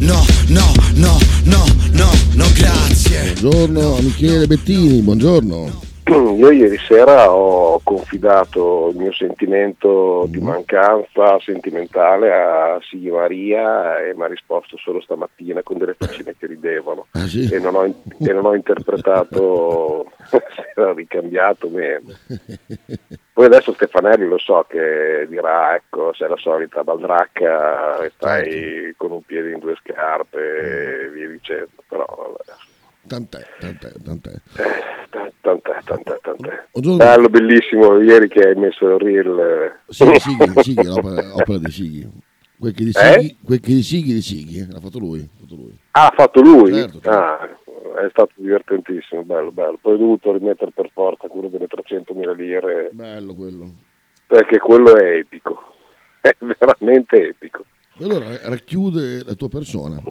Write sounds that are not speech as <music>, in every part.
No, no, no, no, no, no, grazie. Buongiorno Michele Bettini, buongiorno. Io ieri sera ho confidato il mio sentimento di mancanza sentimentale a Sigli Maria e mi ha risposto solo stamattina con delle faccine che ridevano Ah, sì? e, non ho, e non ho interpretato <laughs> se era ricambiato meno. Poi adesso Stefanelli lo so che dirà, ecco, sei la solita baldracca stai con un piede in due scarpe e via dicendo, però vabbè. Tant'è, tant'è, tant'è. Eh, Tant'è, tant'è, tant'è. Buongiorno. Bello, bellissimo, ieri che hai messo il reel. eh. Sighi, Sighi, Sighi, opera, opera di Sighi. Quel che di Eh? Sighi, quel che di Sighi, di Sighi, l'ha fatto lui. fatto lui. Ah, ha fatto lui? Certo, certo. Ah, è stato divertentissimo, bello, bello. Poi ho dovuto rimettere per forza quello delle 300.000 lire, Bello quello. perché quello è epico. <laughs> È veramente epico. E allora racchiude la tua persona. <laughs>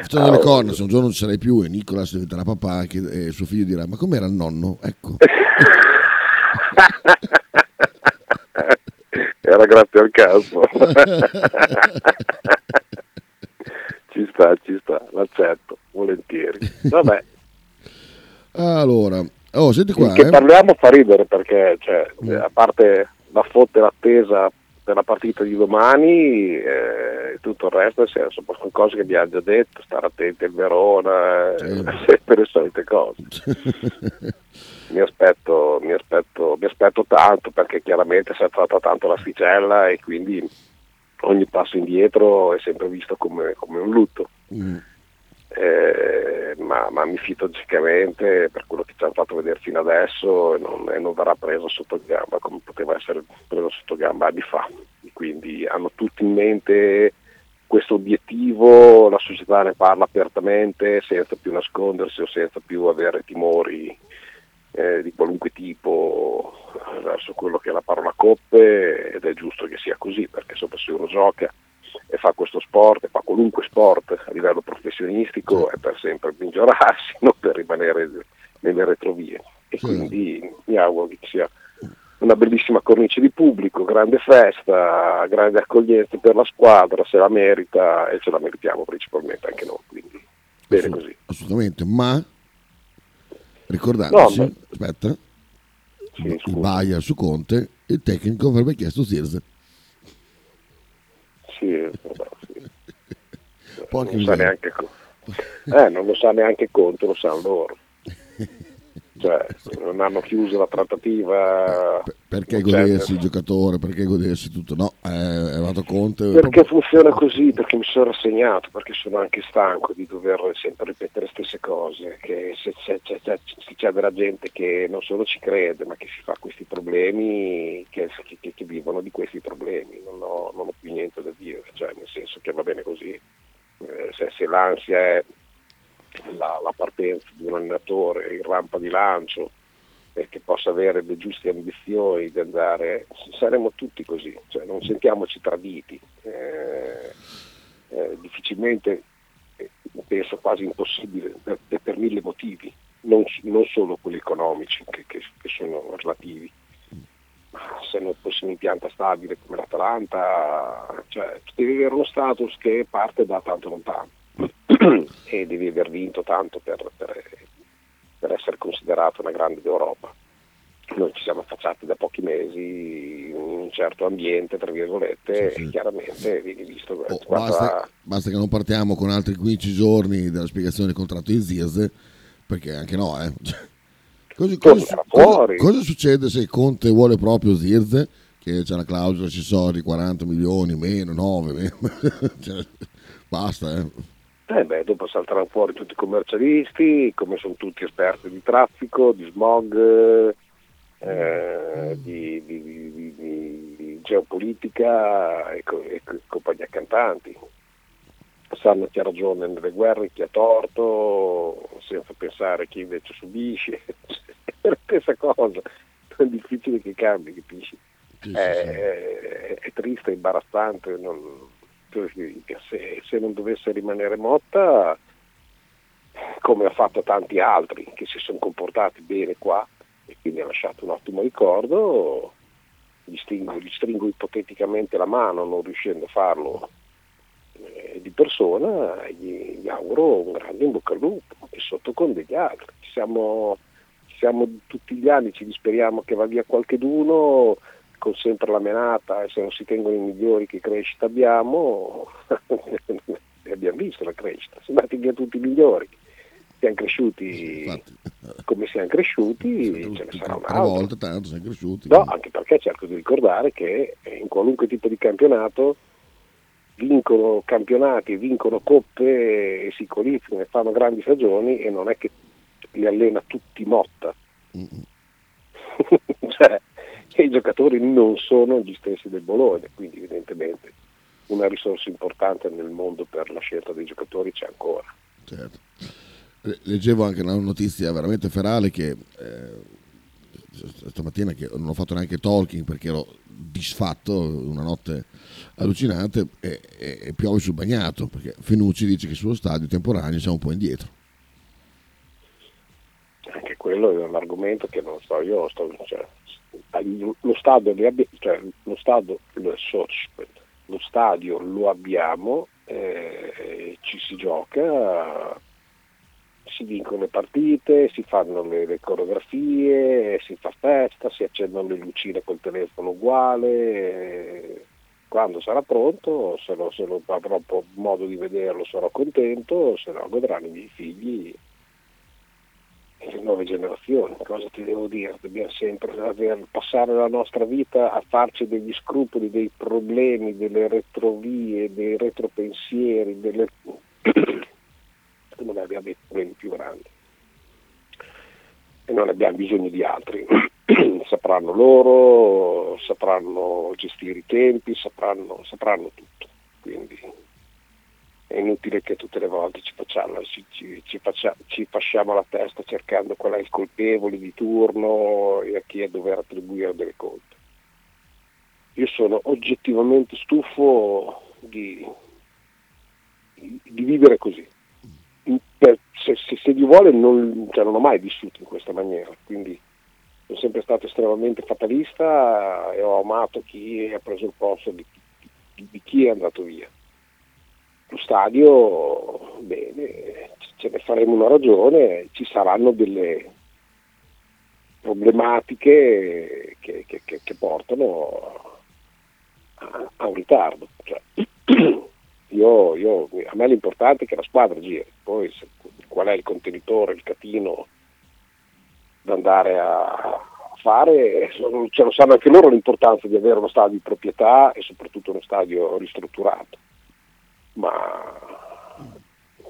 Facendo le corna, se un giorno non ci sarai più e Nicolas diventerà papà che, e suo figlio dirà ma com'era il nonno? Ecco. <laughs> Era grazie al caso. <laughs> ci sta, ci sta, l'accetto, volentieri. Vabbè, Allora, oh, senti qua, che eh. parliamo fa ridere perché, cioè, a parte la fotte l'attesa per la partita di domani, eh, tutto il resto, nel senso, sono cose che abbiamo già detto, stare attenti al Verona, eh, Sì. <laughs> sempre le solite cose. <laughs> mi, aspetto, mi, aspetto, mi aspetto tanto perché chiaramente si è tratta tanto l'asticella e quindi ogni passo indietro è sempre visto come, come un lutto. Mm. Eh, ma, ma mi fido logicamente per quello che ci hanno fatto vedere fino adesso e non, e non verrà preso sotto gamba come poteva essere preso sotto gamba anni fa. Quindi hanno tutti in mente questo obiettivo, la società ne parla apertamente senza più nascondersi o senza più avere timori eh, di qualunque tipo verso quello che è la parola coppe ed è giusto che sia così perché insomma se uno gioca fa questo sport, e fa qualunque sport a livello professionistico è per sempre migliorarsi, non <laughs> per rimanere nelle retrovie. E quindi mi auguro che sia una bellissima cornice di pubblico, grande festa, grande accoglienza per la squadra, se la merita e ce la meritiamo principalmente anche noi. Quindi bene Assolut- così. Assolutamente, ma ricordandosi, No, ma- aspetta, Sì, il. Bayer su Conte, il tecnico avrebbe chiesto Zirze. Sì, vabbè, sì. Porca non sa neanche eh, non lo sa neanche Conte, lo sanno loro. Cioè, non hanno chiuso la trattativa. Per- Perché godersi il giocatore, perché godersi tutto? No, eh, è arrivato Conte. Perché funziona così? Perché mi sono rassegnato, perché sono anche stanco di dover sempre ripetere le stesse cose, che se c'è, c'è- c'è- c'è della gente che non solo ci crede, ma che si fa questi problemi, che, che- che vivono di questi problemi, non ho, non ho più niente da dire, cioè, nel senso che va bene così. Eh, se, se l'ansia è la, la partenza di un allenatore in rampa di lancio e che possa avere le giuste ambizioni di andare, saremo tutti così, cioè non sentiamoci traditi. Eh, eh, difficilmente, eh, penso quasi impossibile per, per mille motivi, non, non solo quelli economici che, che- che sono relativi. Se non fosse un impianto stabile come l'Atalanta, cioè, devi avere uno status che parte da tanto lontano e devi aver vinto tanto per, per- per essere considerato una grande d'Europa. Noi ci siamo affacciati da pochi mesi in un certo ambiente, tra virgolette, Sì, sì. e chiaramente vieni visto Oh, basta, basta che non partiamo con altri 15 giorni dalla spiegazione del contratto di Zirze, perché anche no, eh. Cioè, Cosa, cosa- fuori. cosa succede se Conte vuole proprio Zirze? Che c'è la clausola, ci sono di 40 milioni, meno, 9, meno. <laughs> Cioè, basta, eh. Eh beh, dopo salteranno fuori tutti i commercialisti, come sono tutti esperti di traffico, di smog, eh, di, di- di- di- geopolitica e, co- e co- compagnia cantanti. Sanno chi ha ragione nelle guerre, chi ha torto, senza pensare chi invece subisce. <laughs> è la stessa cosa, è difficile che cambi, capisci? Sì, sì, è, sì. è- è triste, è imbarazzante. non- se, se non dovesse rimanere Motta, come ha fatto tanti altri che si sono comportati bene qua e quindi ha lasciato un ottimo ricordo, gli stringo, gli stringo ipoteticamente la mano non riuscendo a farlo eh, di persona, gli, gli auguro un grande in bocca al lupo e sotto con degli altri. Ci siamo, siamo tutti gli anni, ci disperiamo che va via qualcheduno con sempre la menata e se non si tengono i migliori che crescita abbiamo, <laughs> abbiamo visto la crescita, sono andati via tutti i migliori, siamo cresciuti Infatti, come siamo cresciuti, siamo ce ne sarà un tre altro. volte tanto, siamo cresciuti. No, anche perché cerco di ricordare che in qualunque tipo di campionato vincono campionati, vincono coppe e si qualificano e fanno grandi stagioni e non è che li allena tutti Motta. Mm-mm. <laughs> cioè, i giocatori non sono gli stessi del Bologna, quindi evidentemente una risorsa importante nel mondo per la scelta dei giocatori c'è ancora. Certo. Le- Leggevo anche una notizia veramente ferale che eh, stamattina che non ho fatto neanche talking perché ero disfatto, una notte allucinante e, e- e piove sul bagnato perché Fenucci dice che sullo stadio temporaneo siamo un po' indietro. anche quello è un argomento che non so io sto, cioè, lo stadio li abbi- cioè, lo stadio lo, so- lo stadio lo abbiamo eh, ci si gioca si vincono le partite si fanno le, le coreografie si fa festa si accendono le lucine col telefono uguale quando sarà pronto se, lo avrò modo di vederlo sarò contento se no godranno i miei figli le nuove generazioni, cosa ti devo dire? Dobbiamo sempre aver- passare la nostra vita a farci degli scrupoli, dei problemi, delle retrovie, dei retropensieri, delle... <clears throat> non abbiamo dei problemi più grandi e non abbiamo bisogno di altri. <clears throat> sapranno loro, sapranno gestire i tempi, sapranno, sapranno tutto. Quindi è inutile che tutte le volte ci facciamo, ci, ci- ci faccia- ci fasciamo la testa cercando qual è il colpevole di turno e a chi è dover attribuire delle colpe. Io sono oggettivamente stufo di, di vivere così. Per- se, se, se Dio vuole non, cioè non ho mai vissuto in questa maniera, quindi sono sempre stato estremamente fatalista e ho amato chi ha preso il posto di- di- di chi è andato via lo stadio, bene, ce ne faremo una ragione, ci saranno delle problematiche che, che- che- che portano a, a un ritardo. Cioè, <clears throat> io, io- a me l'importante è che la squadra giri, poi se- qual è il contenitore, il catino da andare a fare, ce lo sanno anche loro l'importanza di avere uno stadio di proprietà e soprattutto uno stadio ristrutturato ma,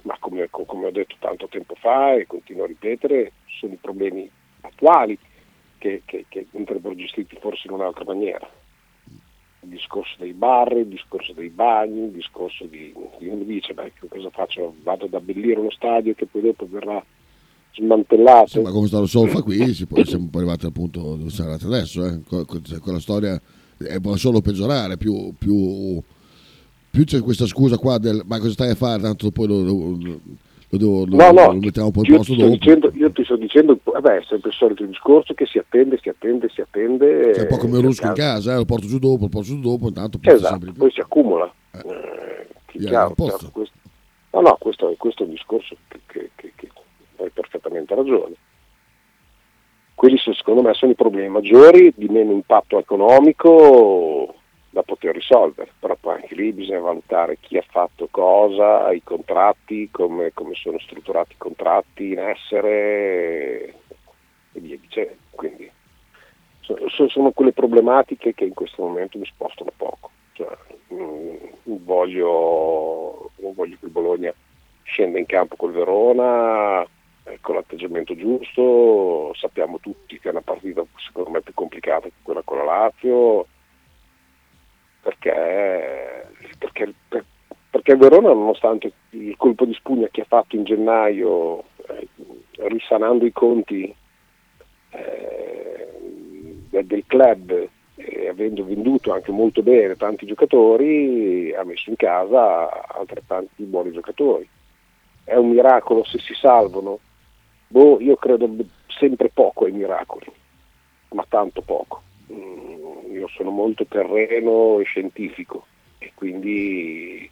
ma come, co- come ho detto tanto tempo fa e continuo a ripetere, sono i problemi attuali che, che- che andrebbero gestiti forse in un'altra maniera. Il discorso dei bar, il discorso dei bagni, il discorso di... Uno dice, beh, cosa faccio? Vado ad abbellire uno stadio che poi dopo verrà smantellato. Sì, ma come sta lo Solfa qui, si può- siamo arrivati al punto dove siamo arrivati adesso. Eh. Cioè, Quella storia può solo peggiorare, più, più, più c'è questa scusa qua del ma cosa stai a fare, tanto poi lo, lo- lo devo- No, no, lo mettiamo un po' al io posto ti, sto dopo. dicendo, io ti sto dicendo, vabbè, è sempre il solito discorso che si attende, si attende, si attende. Cioè, un po' come il rusco in casa, eh, lo porto giù dopo, lo porto giù dopo, intanto poi Esatto, poi si accumula. Eh. Eh, chiaro, chiaro, questo- no, no, questo, questo è un discorso che, che- che- che hai perfettamente ragione. Quelli sono- secondo me sono i problemi maggiori, di meno impatto economico da poter risolvere, però poi anche lì bisogna valutare chi ha fatto cosa, i contratti, come, come sono strutturati i contratti in essere e via dicendo. Quindi so- so- sono quelle problematiche che in questo momento mi spostano poco. Cioè, mm, voglio, non voglio che Bologna scenda in campo col Verona con l'atteggiamento giusto, sappiamo tutti che è una partita secondo me più complicata che quella con la Lazio perché, perché, perché Verona nonostante il colpo di spugna che ha fatto in gennaio eh, risanando i conti eh, del club e avendo venduto anche molto bene tanti giocatori ha messo in casa altrettanti buoni giocatori. È un miracolo se si salvano. Boh io credo sempre poco ai miracoli ma tanto poco io sono molto terreno e scientifico e quindi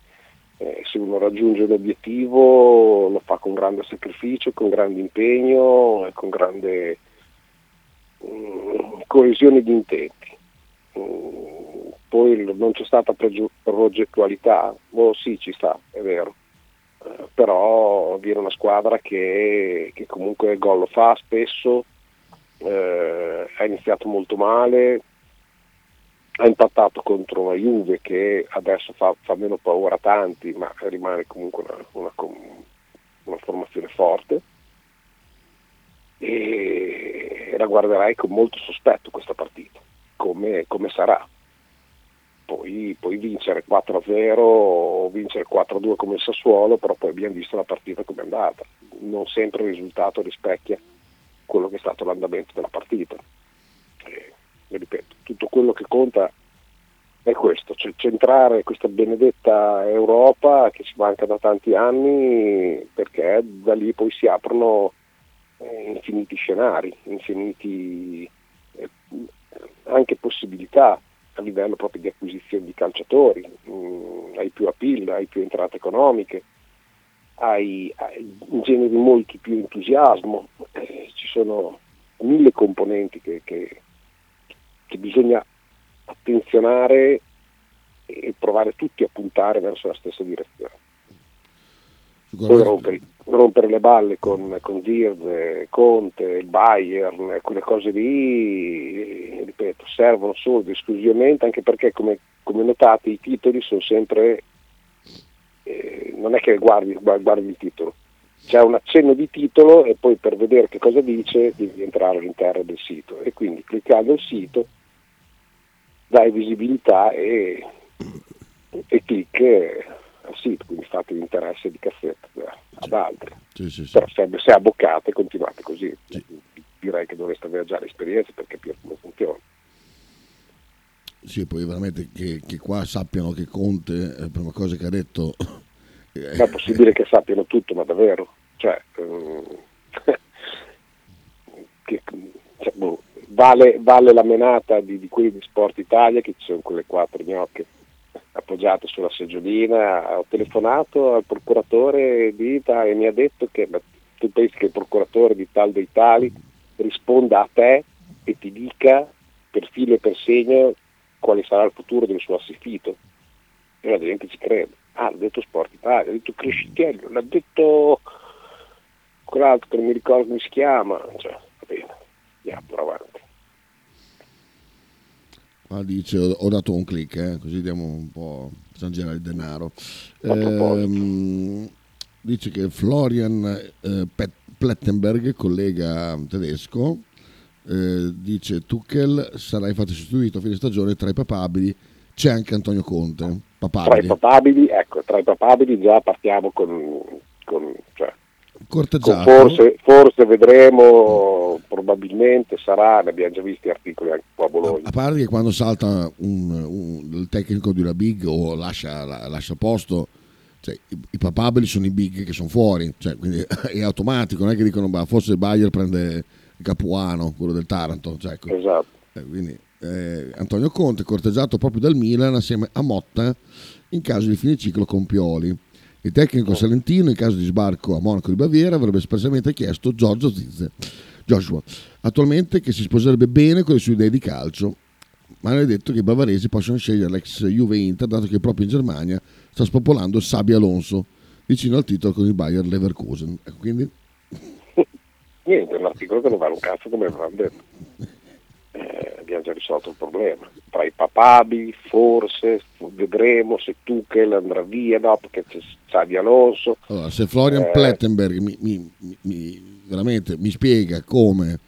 eh, se uno raggiunge un obiettivo lo fa con grande sacrificio, con grande impegno e con grande mm, coesione di intenti. Mm, poi non c'è stata progettualità, oh sì ci sta, è vero, eh, però viene una squadra che, che comunque gol lo fa spesso, eh, ha iniziato molto male, ha impattato contro una Juve che adesso fa, fa meno paura a tanti, ma rimane comunque una, una, una formazione forte. E la guarderai con molto sospetto questa partita, come, come sarà. Poi, poi, vincere 4-0 o vincere 4-2 come il Sassuolo, però poi abbiamo visto la partita come è andata. Non sempre il risultato rispecchia quello che è stato l'andamento della partita. E ripeto, tutto quello che conta è questo, cioè centrare questa benedetta Europa che ci manca da tanti anni perché da lì poi si aprono eh, infiniti scenari, infiniti eh, anche possibilità a livello proprio di acquisizione di calciatori, mm, hai più appeal, hai più entrate economiche, hai, hai in genere molti più entusiasmo, eh, ci sono mille componenti che, che che bisogna attenzionare e provare tutti a puntare verso la stessa direzione. Poi rompere, rompere, le balle con, con Dirze, Conte, il Bayern, quelle cose lì, ripeto, servono solo ed esclusivamente anche perché come, come notate i titoli sono sempre, eh, non è che guardi, guardi il titolo, c'è un accenno di titolo e poi per vedere che cosa dice devi entrare all'interno del sito e quindi cliccando il sito dai visibilità e, e clic al sito, quindi fate l'interesse di cassetta ad altri. Sì, sì, sì. Però se, se abboccate continuate così. Direi che dovreste avere già l'esperienza per capire come funziona. Sì, poi veramente che, che qua sappiano che Conte, la eh, prima cosa che ha detto... È possibile che sappiano tutto, ma davvero? Cioè, um, che, cioè, boh, vale, vale, la menata di, di, quelli di Sport Italia che ci sono quelle quattro gnocche appoggiate sulla seggiolina. Ho telefonato al procuratore di Ita e mi ha detto che beh, tu pensi che il procuratore di tal dei tali risponda a te e ti dica per filo e per segno quale sarà il futuro del suo assistito. E la gente ci crede. Ah, l'ha detto Sport Italia, l'ha detto Crescitiello, l'ha detto quell'altro che non mi ricordo come si chiama. Cioè, va bene, andiamo pure avanti. Ah, dice ho dato un click, eh, così diamo un po', facciamo girare il denaro. Eh, dice che Florian eh, Plettenberg, collega tedesco, eh, dice Tuchel sarà infatti sostituito a fine stagione tra i papabili c'è anche Antonio Conte. Papabili. Tra i papabili, ecco, tra i papabili già partiamo con, con cioè, corteggiato. Forse, forse, vedremo, probabilmente sarà, ne abbiamo già visti articoli anche qua a Bologna. A parte che quando salta un, un, il tecnico di una big o lascia, lascia posto, cioè, i, i, papabili sono i big che sono fuori, cioè, quindi <laughs> è automatico, non è che dicono bah, forse il Bayer prende Capuano, quello del Taranto. Cioè, ecco. Esatto. Eh, quindi, eh, Antonio Conte, corteggiato proprio dal Milan assieme a Motta in caso di fine ciclo con Pioli il tecnico salentino, in caso di sbarco a Monaco di Baviera, avrebbe espressamente chiesto Giorgio Zizze, Joshua, attualmente che si sposerebbe bene con le sue idee di calcio, ma non è detto che i bavaresi possano scegliere l'ex Juve Inter, dato che proprio in Germania sta spopolando Sabi Alonso, vicino al titolo con il Bayer Leverkusen. Ecco, quindi... Niente, è un articolo che non vale un cazzo come avevamo detto eh, abbiamo già risolto il problema. Tra i papabili, forse, vedremo se Tuchel andrà via, no, perché c'è Xavi Alonso. Allora, se Florian eh, Plettenberg mi, mi, mi, veramente mi spiega come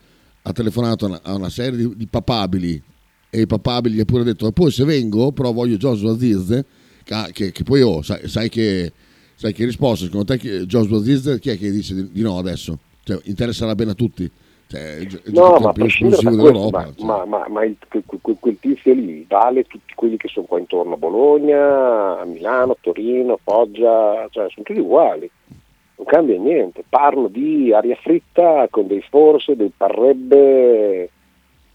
ha telefonato a una, a una serie di, di, papabili e i papabili gli ha pure detto, poi se vengo, però voglio Joshua Zirze, che, che, che poi oh, sai, sai, che, sai che risposta, secondo te Joshua Zirze chi è che dice di, di no adesso? Cioè, interesserà bene a tutti. Cioè, No, ma a prescindere da questo, ma, cioè. ma, ma, ma il- quel, quel- tizio lì vale tutti quelli che sono qua intorno a Bologna, a Milano, Torino, Foggia, cioè sono tutti uguali, non cambia niente. Parlo di aria fritta con dei forse, dei parrebbe,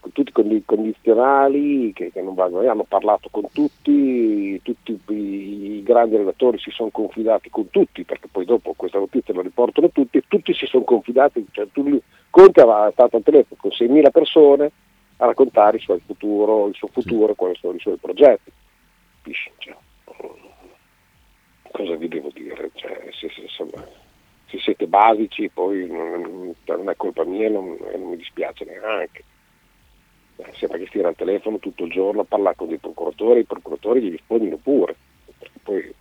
con tutti dei condizionali che, che non vanno. Hanno parlato con tutti, tutti i, i grandi relatori si sono confidati con tutti, perché poi dopo questa notizia la riportano tutti e tutti si sono confidati. Cioè, tu- Conte aveva stato al telefono con 6.000 persone a raccontare il suo futuro, il suo futuro e quali sono i suoi progetti. Capisci? Cioè, cosa vi devo dire? Cioè, se, se- insomma, se siete basici poi non, non è colpa mia non, e non mi dispiace neanche. Eh, Sembra che stiano al telefono tutto il giorno a parlare con dei procuratori, i procuratori gli rispondono pure. Poi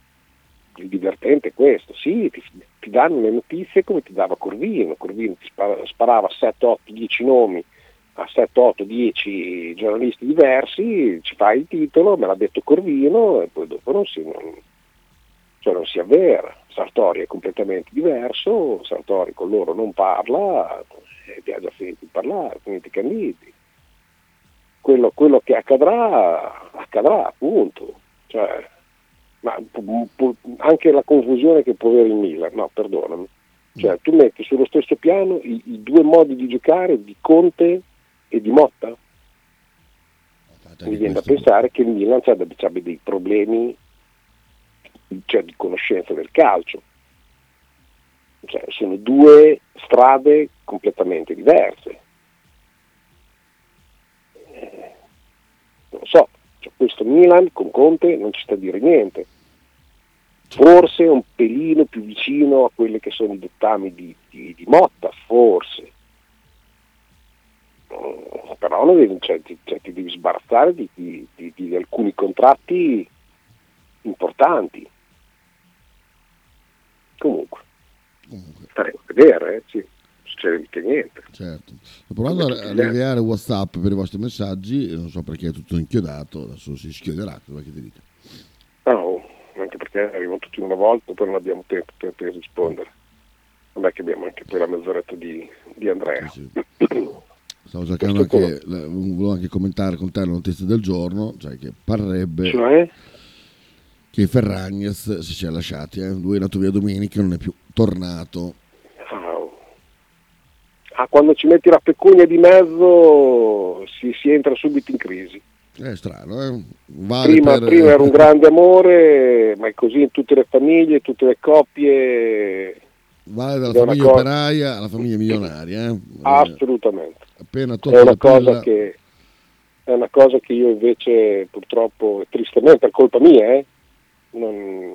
il divertente è questo, sì, ti, ti danno le notizie come ti dava Corvino, Corvino ti spara- sparava 7, 8, 10 nomi a 7, 8, 10 giornalisti diversi, ci fai il titolo, me l'ha detto Corvino e poi dopo non si, non, cioè non si avvera. Sartori è completamente diverso, Sartori con loro non parla e vi ha già finito di parlare, finiti i candidi. Quello, quello che accadrà, accadrà, appunto. Cioè, ma pu- pu- anche la confusione che può avere il Milan, no, perdonami. Cioè, tu metti sullo stesso piano i, i due modi di giocare di Conte e di Motta. Mi viene da pensare che il Milan c'ha dei problemi cioè, di conoscenza del calcio. Cioè, sono due strade completamente diverse. Non lo so, cioè, questo Milan con Conte non ci sta a dire niente. Forse un pelino più vicino a quelli che sono i dettami di, di- di Motta, forse. Mm, Però devi- cioè, ti, cioè, ti devi sbarazzare di, di- alcuni contratti importanti. Comunque, staremo a vedere, eh, sì, succede mica niente. Certo. Sto provando a, a inviare WhatsApp per i vostri messaggi, non so perché è tutto inchiodato, adesso si schioderà, cosa che ti dica? No, anche perché arrivano tutti una volta, poi non abbiamo tempo per, per rispondere. Vabbè che abbiamo anche poi la mezz'oretta di, di Andrea. <coughs> Stavo cercando anche, la- volevo anche commentare con te la notizia del giorno, cioè che parrebbe Cioè? che Ferragnez si sia lasciati, eh. lui è andato via domenica e non è più tornato. Ah, quando ci metti la pecunia di mezzo si, si entra subito in crisi. È strano, eh? Vale Prima, per- prima era un <laughs> grande amore, ma è così in tutte le famiglie, tutte le coppie. Vale dalla è una famiglia cosa- operaia alla famiglia milionaria. eh. <laughs> Assolutamente. Appena È tocca una, la cosa pilla, che, è una cosa che io invece purtroppo, tristemente, per colpa mia, eh, non,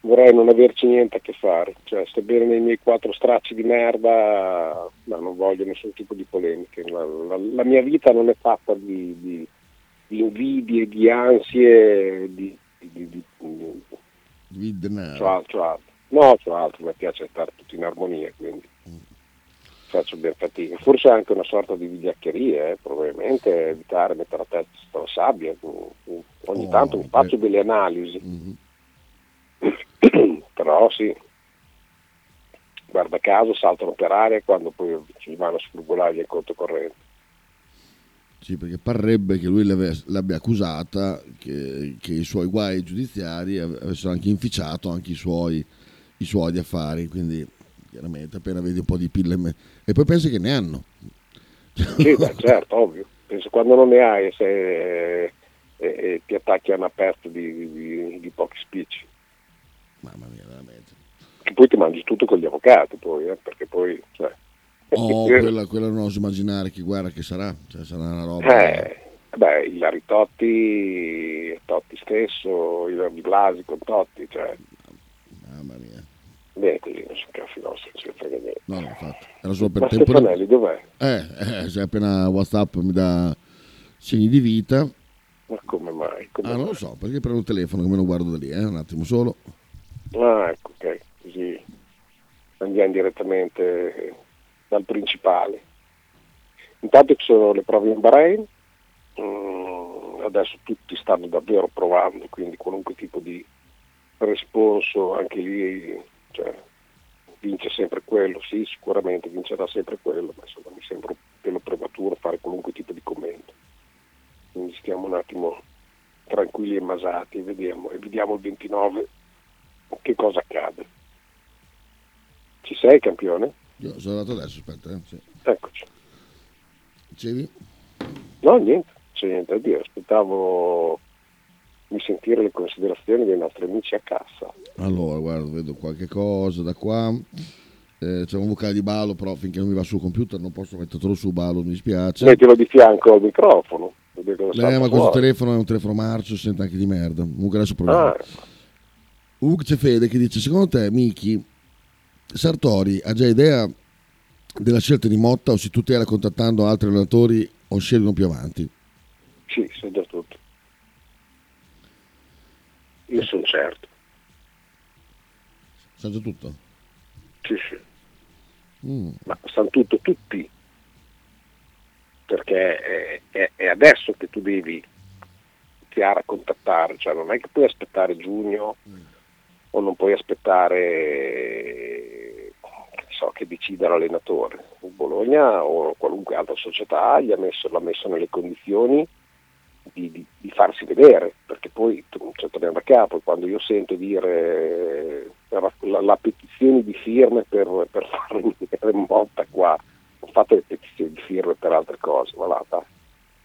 vorrei non averci niente a che fare. Cioè, sto bene nei miei quattro stracci di merda, ma non voglio nessun tipo di polemiche. La, la- la mia vita non è fatta di, di- di invidie, di ansie, di, di, di- di- di denaro. c'ho altro, altro. No, c'ho altro, mi piace stare tutti in armonia, quindi faccio ben fatica. Forse anche una sorta di vigliaccheria, eh, probabilmente evitare mettere la testa sotto la sabbia. Ogni Oh, tanto mi faccio delle analisi, Mhm. Però sì, guarda caso saltano per aria quando poi ci vanno a sfrugolare il conto corrente. Sì, perché parrebbe che lui l'abbia accusata che, che i suoi guai giudiziari ave- avessero anche inficiato anche i suoi, i suoi affari, quindi chiaramente appena vedi un po' di pille... me- E poi pensi che ne hanno. Sì, beh, certo, ovvio. Penso quando non ne hai se, e, e ti attacchi a una peste di, di- di pochi spicci. Mamma mia, veramente. Che poi ti mangi tutto con gli avvocati, poi, eh, perché poi... Cioè, <laughs> Oh, <laughs> quella, quella non oso immaginare che guerra che sarà. Cioè, sarà una roba... Eh, beh, Ilari Totti, Totti stesso, il Di Blasi con Totti, cioè, Mamma mia. beh, così non sono caffi nostri, non si frega niente. No, no, infatti. Era solo per Ma tempo... Stefanelli dov'è? Eh, eh, se appena Whatsapp mi dà segni di vita... Ma come mai? Come Ah, non mai? lo so, perché prendo il telefono che me lo guardo da lì, eh, un attimo solo. Ah, ecco, ok, così andiamo direttamente dal principale. Intanto ci sono le prove in Bahrain, mm, adesso tutti stanno davvero provando, quindi qualunque tipo di responso anche lì cioè, vince sempre quello, sì sicuramente vincerà sempre quello, ma insomma mi sembra un pelo prematuro fare qualunque tipo di commento. Quindi stiamo un attimo tranquilli e masati vediamo, e vediamo il 29 che cosa accade. Ci sei campione? Io sono arrivato adesso, aspetta. Eh. Sì. Eccoci. Dicevi? No, niente, c'è niente da dire, aspettavo di sentire le considerazioni dei nostri amici a cassa. Allora, guarda, vedo qualche cosa da qua. Eh, c'è un vocale di ballo, però finché non mi va sul computer non posso metterlo su ballo, mi dispiace. Mettilo di fianco al microfono. Eh, ma questo telefono è un telefono marcio, sente anche di merda. Comunque adesso proviamo. Ah. Comunque c'è Fede che dice, secondo te, Miki, Sartori ha già idea della scelta di Motta o si tutela contattando altri allenatori o scelgono più avanti? Sì, so già tutto. Io sono certo. Sa già tutto? Sì, sì. Mm. Ma sanno tutto tutti. Perché è, è, è, adesso che tu devi iniziare a contattare, cioè non è che puoi aspettare giugno mm. O non puoi aspettare so, che decida l'allenatore. Il Bologna o qualunque altra società gli ha messo, l'ha messo nelle condizioni di, di, di, farsi vedere, perché poi cioè, torniamo a capo, quando io sento dire la, la, la petizione di firme per, per far venire Motta qua, ho fatto le petizioni di firme per altre cose, voilà,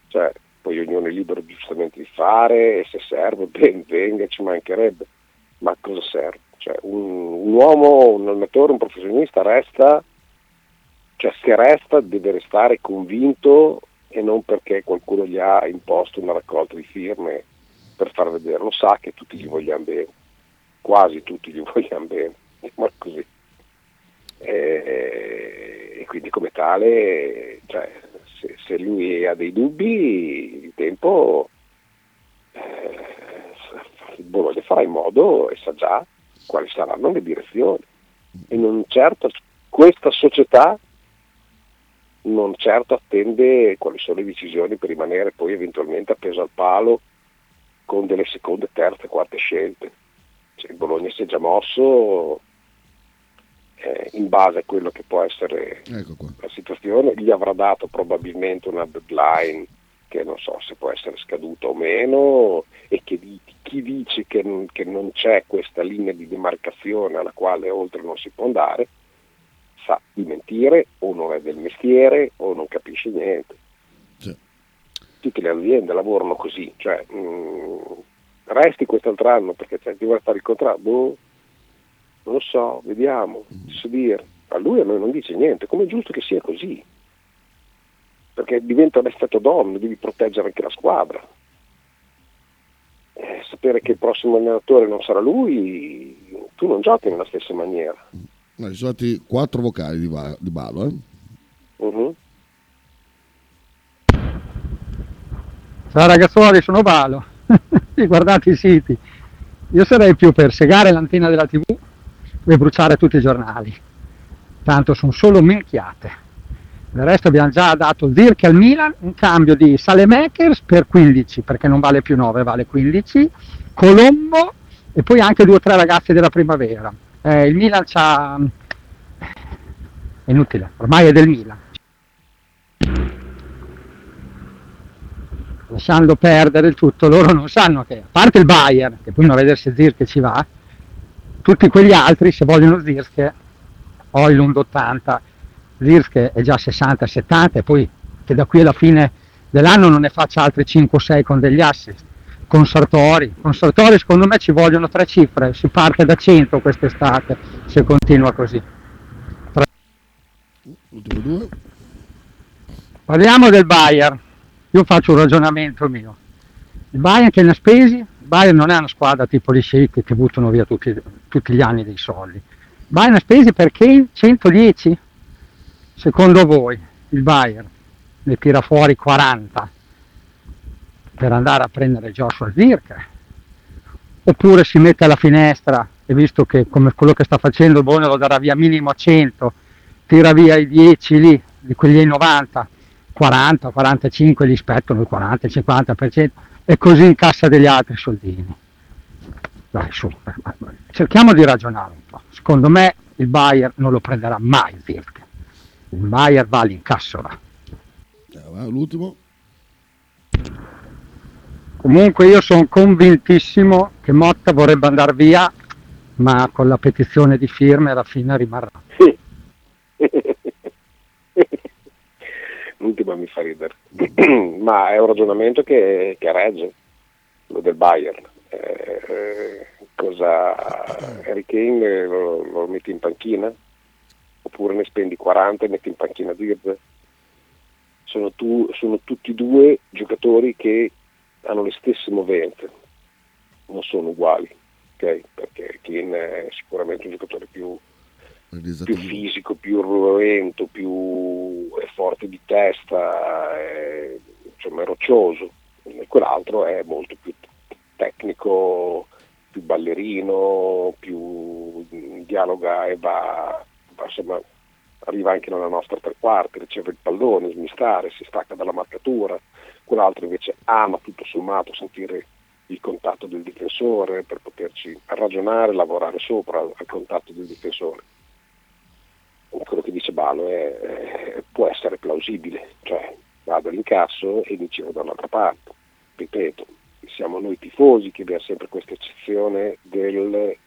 cioè, poi ognuno è libero giustamente di fare e se serve ben venga, ci mancherebbe, ma cosa serve? Cioè, un, un uomo, un allenatore, un professionista resta, cioè se resta deve restare convinto e non perché qualcuno gli ha imposto una raccolta di firme per far vedere, lo sa che tutti gli vogliamo bene, quasi tutti gli <laughs> vogliamo bene, ma così. E, e quindi come tale, cioè, se, se, lui ha dei dubbi, il tempo Bologna farà in modo e sa già quali saranno le direzioni. E non certo questa società non certo attende quali sono le decisioni per rimanere poi eventualmente appeso al palo con delle seconde, terze, quarte scelte. Cioè, il Bologna si è già mosso eh, in base a quello che può essere ecco la situazione, gli avrà dato probabilmente una deadline che non so se può essere scaduta o meno e che di, chi dice che, che non c'è questa linea di demarcazione alla quale oltre non si può andare sa di mentire o non è del mestiere o non capisce niente. Sì. Tutte le aziende lavorano così, cioè mh, mm, resti quest'altro anno perché cioè, ti vuoi fare il contratto, boh, non lo so, vediamo, mm. so dire. A lui a noi non dice niente, come è giusto che sia così, perché diventa un effetto domino, devi proteggere anche la squadra. Eh, sapere che il prossimo allenatore non sarà lui, tu non giochi nella stessa maniera. No, ci sono stati quattro vocali di, va- di Balo. Eh? Uh-huh. Ciao ragazzuoli, sono Balo. <laughs> Guardate i siti. Io sarei più per segare l'antenna della TV e bruciare tutti i giornali. Tanto sono solo minchiate. Del resto abbiamo già dato il Dirk al Milan, un cambio di Salemakers per 15, perché non vale più 9, vale 15, Colombo e poi anche due o tre ragazzi della primavera. Eh, il Milan c'ha... è inutile, ormai è del Milan. Lasciando perdere il tutto, loro non sanno che, a parte il Bayern, che poi non se Dirk ci va, tutti quegli altri, se vogliono Dirk, ho il 1,80 l'IRS è già 60-70 e poi che da qui alla fine dell'anno non ne faccia altri 5-6 con degli assist. Con Sartori, con Sartori secondo me ci vogliono tre cifre, si parte da 100 quest'estate se continua così. Tre. Parliamo del Bayern, io faccio un ragionamento mio. Il Bayern che ne ha spesi, il Bayern non è una squadra tipo gli Sheikh che buttano via tutti, tutti gli anni dei soldi. Il Bayern ha spesi per Kane 110, Secondo voi il Bayern ne tira fuori 40? per andare a prendere Joshua Zirka oppure si mette alla finestra e visto che come quello che sta facendo il Bone lo darà via minimo a 100 tira via i 10 lì di quelli ai 90 40, 45 gli spettano il 40, il 50% e così incassa degli altri soldini. Dai, su, cerchiamo di ragionare un po'. Secondo me il Bayer non lo prenderà mai Wirtz. Il Bayer va all'incasso là. Eh, l'ultimo. Comunque io sono convintissimo che Motta vorrebbe andare via, ma con la petizione di firme alla fine rimarrà. Sì. <laughs> L'ultima mi fa ridere, <clears throat> ma è un ragionamento che, che regge, lo del Bayern. Eh, cosa Harry Kane lo, lo, metti in panchina? Oppure ne spendi 40 e metti in panchina Dirk? Sono, tu, sono tutti e due giocatori che hanno le stesse movenze, non sono uguali, okay? perché Kane è sicuramente un giocatore più, più fisico, più ruento, più è forte di testa, è, insomma, è roccioso, e quell'altro è molto più tecnico, più ballerino, più dialoga e va insomma, arriva anche nella nostra tre quarti, riceve il pallone, smistare, si stacca dalla marcatura, quell'altro invece ama tutto sommato sentire il contatto del difensore per poterci ragionare, lavorare sopra al contatto del difensore. Quello che dice Balo è, è, può essere plausibile, cioè vado all'incasso e mi giro dall'altra parte. Ripeto, siamo noi tifosi che abbiamo sempre questa eccezione del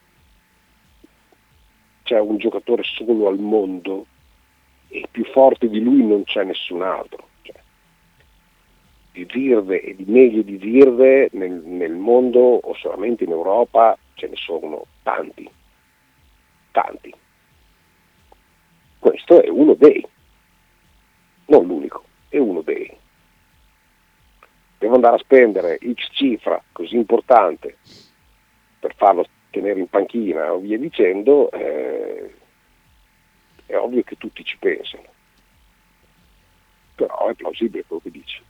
c'è un giocatore solo al mondo e più forte di lui non c'è nessun altro. Cioè, di Zirve e di meglio di Zirve nel, nel mondo o solamente in Europa ce ne sono tanti, tanti. Questo è uno dei, non l'unico, è uno dei. Devo andare a spendere X cifra così importante per farlo tenere in panchina o via dicendo, eh, è ovvio che tutti ci pensano, però è plausibile quello che dice.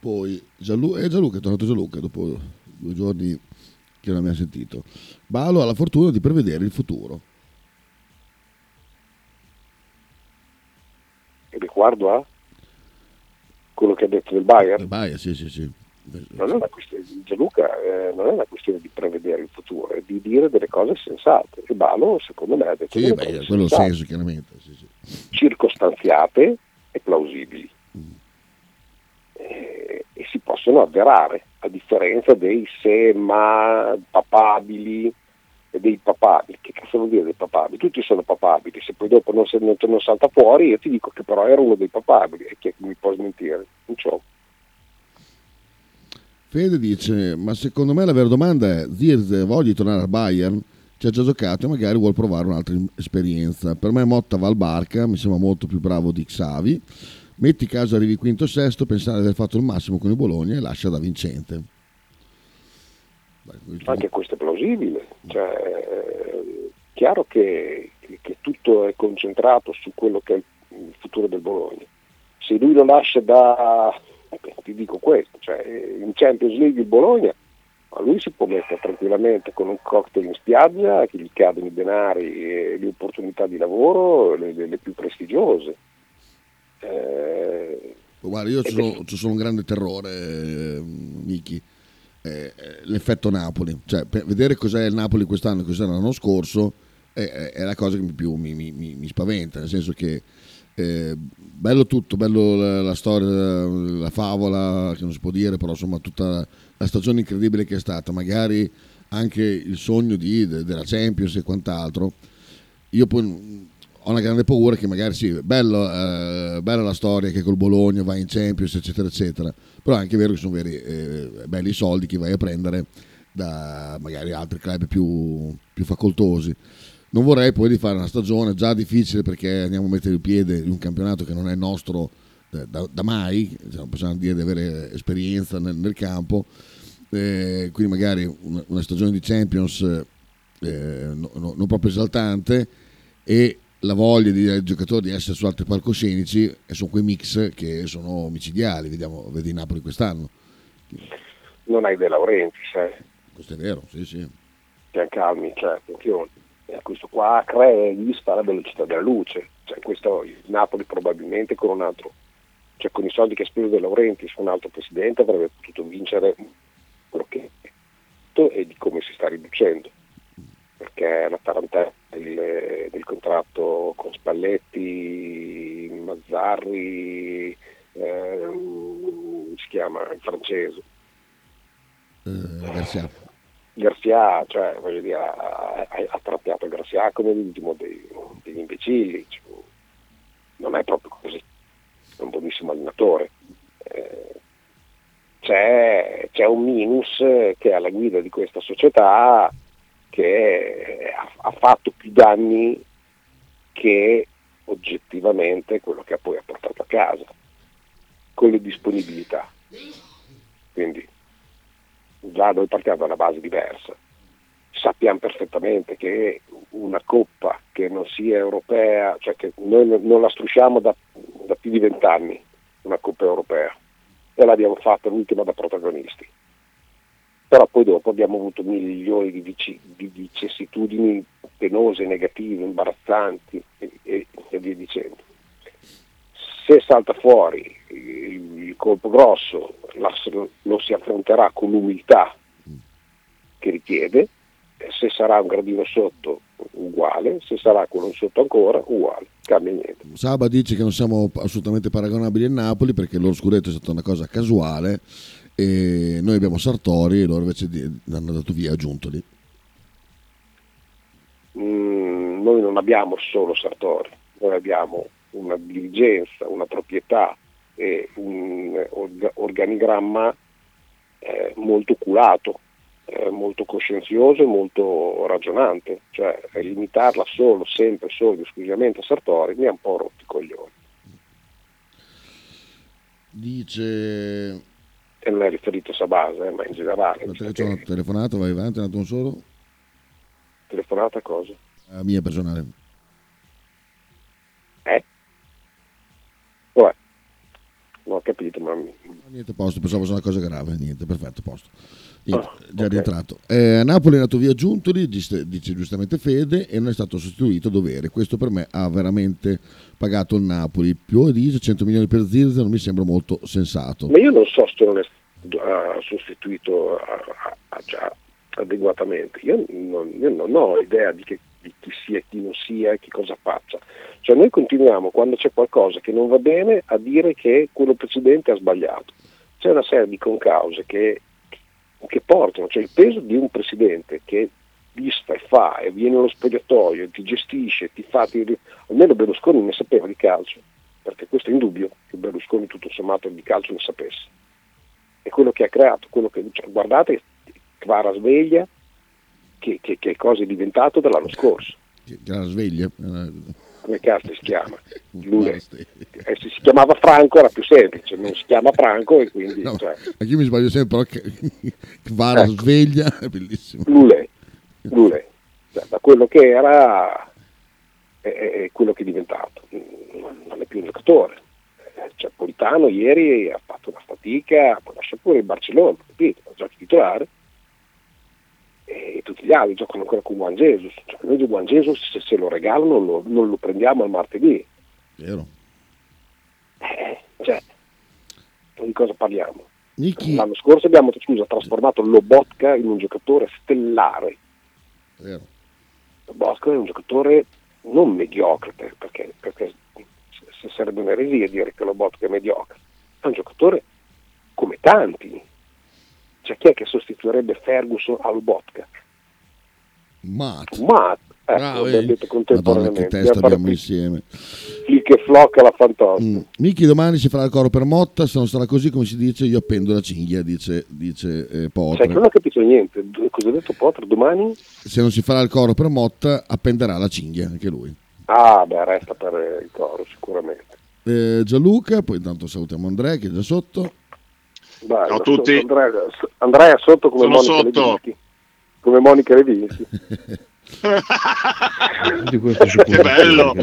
Poi Gianlu- è Gianluca, è tornato Gianluca dopo due giorni che non mi ha sentito. Balo ha la fortuna di prevedere il futuro. E riguardo a quello che ha detto del Bayern? Del Bayern, sì, sì, sì questione, Gianluca, eh, non è una questione di prevedere il futuro, è di dire delle cose sensate. E Balo, secondo me, ha detto sì, beh, quello senso, chiaramente. Sì, sì. Circostanziate e plausibili. Mm. E, e, si possono avverare, a differenza dei se, ma, papabili e dei papabili. Che cazzo vuol dire dei papabili? Tutti sono papabili, se poi dopo non, non, non salta fuori, io ti dico che però era uno dei papabili e chi mi può smentire? Non c'ho. Fede dice, ma secondo me la vera domanda è, Zirze voglia tornare al Bayern? Ci ha già giocato e magari vuole provare un'altra esperienza. Per me Motta va al Barca, mi sembra molto più bravo di Xavi. Metti caso arrivi quinto o sesto, pensare di aver fatto il massimo con il Bologna e lascia da vincente. Anche questo è plausibile. Cioè, è chiaro che, che tutto è concentrato su quello che è il futuro del Bologna. Se lui lo lascia da ti dico questo, cioè, in Champions League il Bologna, ma lui si può mettere tranquillamente con un cocktail in spiaggia che gli cadono i denari e le opportunità di lavoro le, le, le più prestigiose. Eh, Guarda, io ho solo un grande terrore, eh, Miki, eh, l'effetto Napoli, cioè vedere cos'è il Napoli quest'anno e cos'era l'anno scorso è, è la cosa che più mi, mi, mi, mi spaventa, nel senso che bello tutto, bello la, la, storia, la favola che non si può dire, però insomma tutta la, la stagione incredibile che è stata, magari anche il sogno di, de, della Champions e quant'altro. Io poi ho una grande paura che magari sì, bello, eh, bella la storia che col Bologna vai in Champions, eccetera, eccetera, però è anche vero che sono veri, eh, belli soldi che vai a prendere da magari altri club più, più facoltosi non vorrei poi di fare una stagione già difficile perché andiamo a mettere il piede in un campionato che non è nostro eh, da, da, mai, non possiamo dire di avere esperienza nel, nel campo, eh, quindi magari una, una, stagione di Champions eh, no, no, non proprio esaltante e la voglia di giocatori di essere su altri palcoscenici e sono quei mix che sono micidiali, vediamo, vedi Napoli quest'anno. Non hai De Laurenti, sai. Questo è vero, sì, sì. Ti calmi, cioè, attenzione questo qua crea gli alla velocità della luce. Cioè, questo, Napoli probabilmente con un altro, cioè con i soldi che ha speso De Laurentiis, un altro presidente avrebbe potuto vincere quello che e di come si sta riducendo perché è una tarantella del, del contratto con Spalletti, Mazzarri, eh, si chiama in francese. Eh, Garcia. Cioè, voglio dire, ha, ha trattato Garcia come l'ultimo dei, degli imbecilli, cioè, non è proprio così, è un buonissimo allenatore. Eh, c'è, c'è, un minus che è alla guida di questa società che ha, ha fatto più danni che oggettivamente quello che poi ha portato a casa, con le disponibilità. Quindi già noi partiamo da una base diversa. Sappiamo perfettamente che una coppa che non sia europea, cioè che noi non la strusciamo da, da più di vent'anni, una coppa europea, e l'abbiamo fatta l'ultima da protagonisti però poi dopo abbiamo avuto milioni di, vici, di vicissitudini penose, negative, imbarazzanti e, e, e, via dicendo. Se salta fuori il, il colpo grosso, la, lo si affronterà con l'umiltà che richiede, se sarà un gradino sotto uguale, se sarà quello sotto ancora uguale, cambia niente. Saba dice che non siamo assolutamente paragonabili a Napoli perché lo scudetto è stata una cosa casuale e noi abbiamo Sartori e loro invece hanno dato via Giuntoli. Mm, noi non abbiamo solo Sartori, noi abbiamo una dirigenza, una proprietà e un organigramma eh, molto curato, eh, molto coscienzioso e molto ragionante, cioè limitarla solo, sempre, solo, esclusivamente a Sartori mi ha un po' rotto i coglioni. Dice e non è riferito a Sabasa, eh, ma in generale. Ma c'è una telefonata, vai avanti un attimo solo. Telefonata cosa? A mia personale. Eh? Vabbè, non ho capito, ma... Niente, posto, pensavo fosse una cosa grave, niente, perfetto, posto. Niente, Ah, già ok. rientrato. Eh, a Napoli è andato via Giuntoli, dice, dice giustamente Fede, e non è stato sostituito a dovere. Questo per me ha veramente pagato il Napoli. Più di 100 milioni per Zirza non mi sembra molto sensato. Ma io non so se non è stato sostituito ah, ah, già adeguatamente. Io non, io non ho idea di, che, di chi sia e chi non sia e che cosa faccia. Cioè noi continuiamo quando c'è qualcosa che non va bene a dire che quello precedente ha sbagliato. C'è una serie di concause che, che portano, cioè il peso di un presidente che vista e fa e viene allo spogliatoio, ti gestisce, ti fa, ti... almeno Berlusconi ne sapeva di calcio, perché questo è indubbio che Berlusconi tutto sommato di calcio ne sapesse. È quello che ha creato, quello che, cioè, guardate Kvara sveglia, che, che, che cosa è diventato dall'anno scorso, la sveglia. come cazzo si chiama? <laughs> Lui, eh, se si chiamava Franco era più semplice, non si chiama Franco e quindi... No, cioè, io mi sbaglio sempre, però che <laughs> Kvara Ecco. sveglia, è bellissimo. Lule, Lule, cioè, da quello che era è, è- quello che è diventato, non è più un giocatore. Eh, Cioè, Politano ieri ha fatto una fatica, poi lascia pure il Barcellona, capito? Ha giochi titolare e tutti gli altri giocano ancora con Juan Jesus. Cioè, noi di Juan Jesus se, se lo regalano lo- non lo prendiamo al martedì. Vero. Eh, cioè, di cosa parliamo? Niki, L'anno scorso abbiamo scusa, trasformato Lobotka in un giocatore stellare. vero. Bosco è un giocatore non mediocre, per- perché, perché sarebbe un'eresia dire che Lobotka è mediocre, è un giocatore come tanti. Cioè chi è che sostituirebbe Ferguson a Lobotka? Matt. Ma ecco, Bravo, l'abbiamo eh. detto Madonna che contemporaneamente. testa Abbiamo abbiamo insieme. Flick e Flock alla Fantozzi. Mm. Miki domani si farà il coro per Motta, se non sarà così come si dice io appendo la cinghia, dice, dice eh, Potre. che non ho capito niente. Cosa ha detto Potter? Domani? Se non si farà il coro per Motta appenderà la cinghia anche lui. Ah, beh, resta per eh, il coro sicuramente. Eh, Gianluca, poi intanto salutiamo Andrea che è già sotto. Dai, Ciao a tutti. Andrea, Andrea sotto come Sono Monica sotto. Levinsky. Come Monica Levinsky. <laughs> Che bello! <laughs>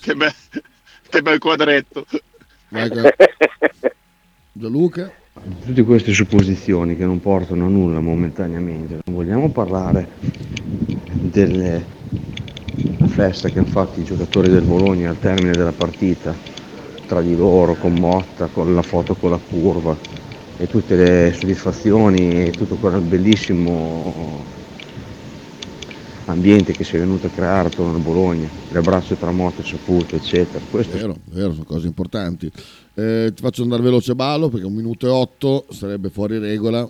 che be- che bel quadretto. Qua. <laughs> Gianluca, tutte queste supposizioni che non portano a nulla momentaneamente non vogliamo parlare delle la festa che hanno fatto i giocatori del Bologna al termine della partita, tra di loro, con Motta, con la foto con la curva e tutte le soddisfazioni e tutto quel bellissimo ambiente che si è venuto a creare attorno a Bologna, l'abbraccio tra Motta e Saputo, eccetera. Questo Vero, vero, sono cose importanti. Eh, ti faccio andare veloce a ballo perché un minuto e otto sarebbe fuori regola.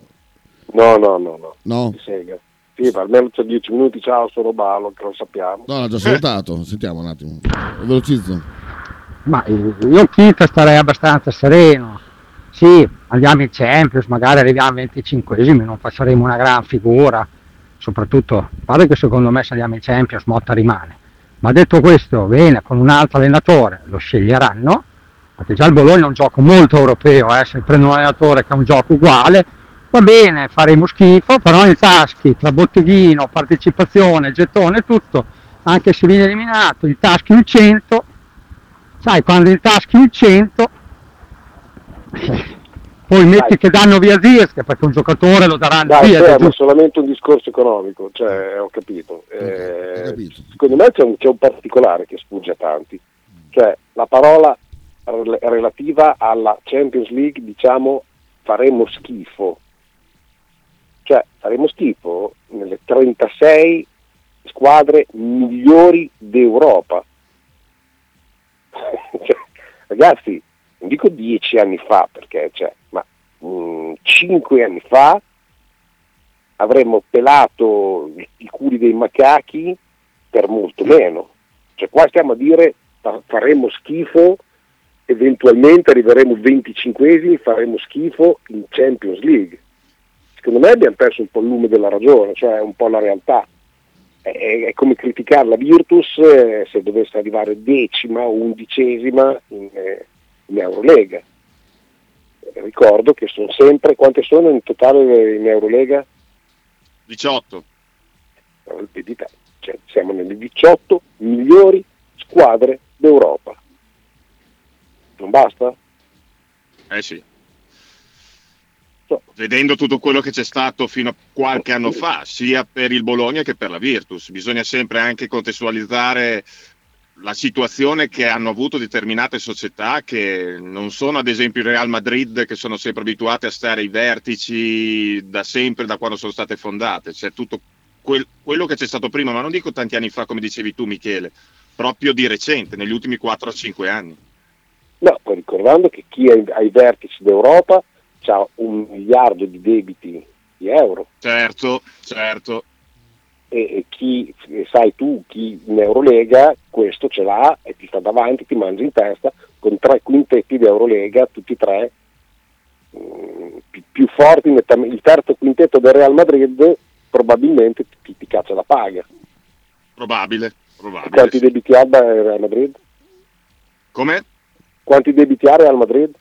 No, no, no, no. No? Sì, ma almeno c'è 10 minuti, ciao, sono Balo, che lo sappiamo. No, l'ha già salutato. Sentiamo un attimo. Velocizzo. Ma io Kita starei abbastanza sereno. Sì, andiamo in Champions, magari arriviamo ai 25esimi, non faremo una gran figura. Soprattutto, a parte che secondo me se andiamo in Champions Motta rimane. Ma detto questo, bene, con un altro allenatore lo sceglieranno, perché già il Bologna è un gioco molto europeo, eh, se prendo un allenatore che ha un gioco uguale, va bene, faremo schifo, però i taschi tra botteghino, partecipazione, gettone, tutto, anche se viene eliminato, il taschi il 100, sai, quando il taschi il 100, poi metti che danno via Zirke, perché un giocatore lo daranno Dai, via, fermo, è solamente un discorso economico, cioè, ho capito. Eh, hai capito. Secondo me c'è un, c'è un particolare che sfugge a tanti, cioè la parola rel- relativa alla Champions League, diciamo, faremo schifo. Cioè, faremo schifo nelle 36 squadre migliori d'Europa. Ragazzi, non dico dieci anni fa, perché cioè, ma mm, cinque anni fa avremmo pelato i, culi dei macachi per molto meno. Cioè qua stiamo a dire fa- faremo schifo, eventualmente arriveremo 25esimi, faremo schifo in Champions League. Secondo me abbiamo perso un po' il lume della ragione, cioè un po' la realtà. È, come criticare la Virtus eh, se dovesse arrivare decima o undicesima in, eh, in Eurolega. Eh, Ricordo che sono sempre, quante sono in totale in Eurolega? 18. Eh, vedi te, cioè, siamo nelle 18 migliori squadre d'Europa. Non basta? Eh sì. So. Vedendo tutto quello che c'è stato fino a qualche anno fa, sia per il Bologna che per la Virtus, bisogna sempre anche contestualizzare la situazione che hanno avuto determinate società che non sono ad esempio il Real Madrid che sono sempre abituate a stare ai vertici da sempre, da quando sono state fondate. C'è tutto quel- quello che c'è stato prima, ma non dico tanti anni fa come dicevi tu Michele, proprio di recente, negli ultimi 4-5 anni. No, poi ricordando che chi è ai vertici d'Europa ha un miliardo di debiti di euro Certo, certo. e, e chi, e sai tu, chi in Eurolega questo ce l'ha e ti sta davanti, ti mangia in testa con tre quintetti di Eurolega, tutti e tre mm, più, forti, il terzo quintetto del Real Madrid probabilmente ti, ti caccia la paga. Probabile, probabile. Quanti sì. debiti ha il Real Madrid? Come? Quanti debiti ha il Real Madrid?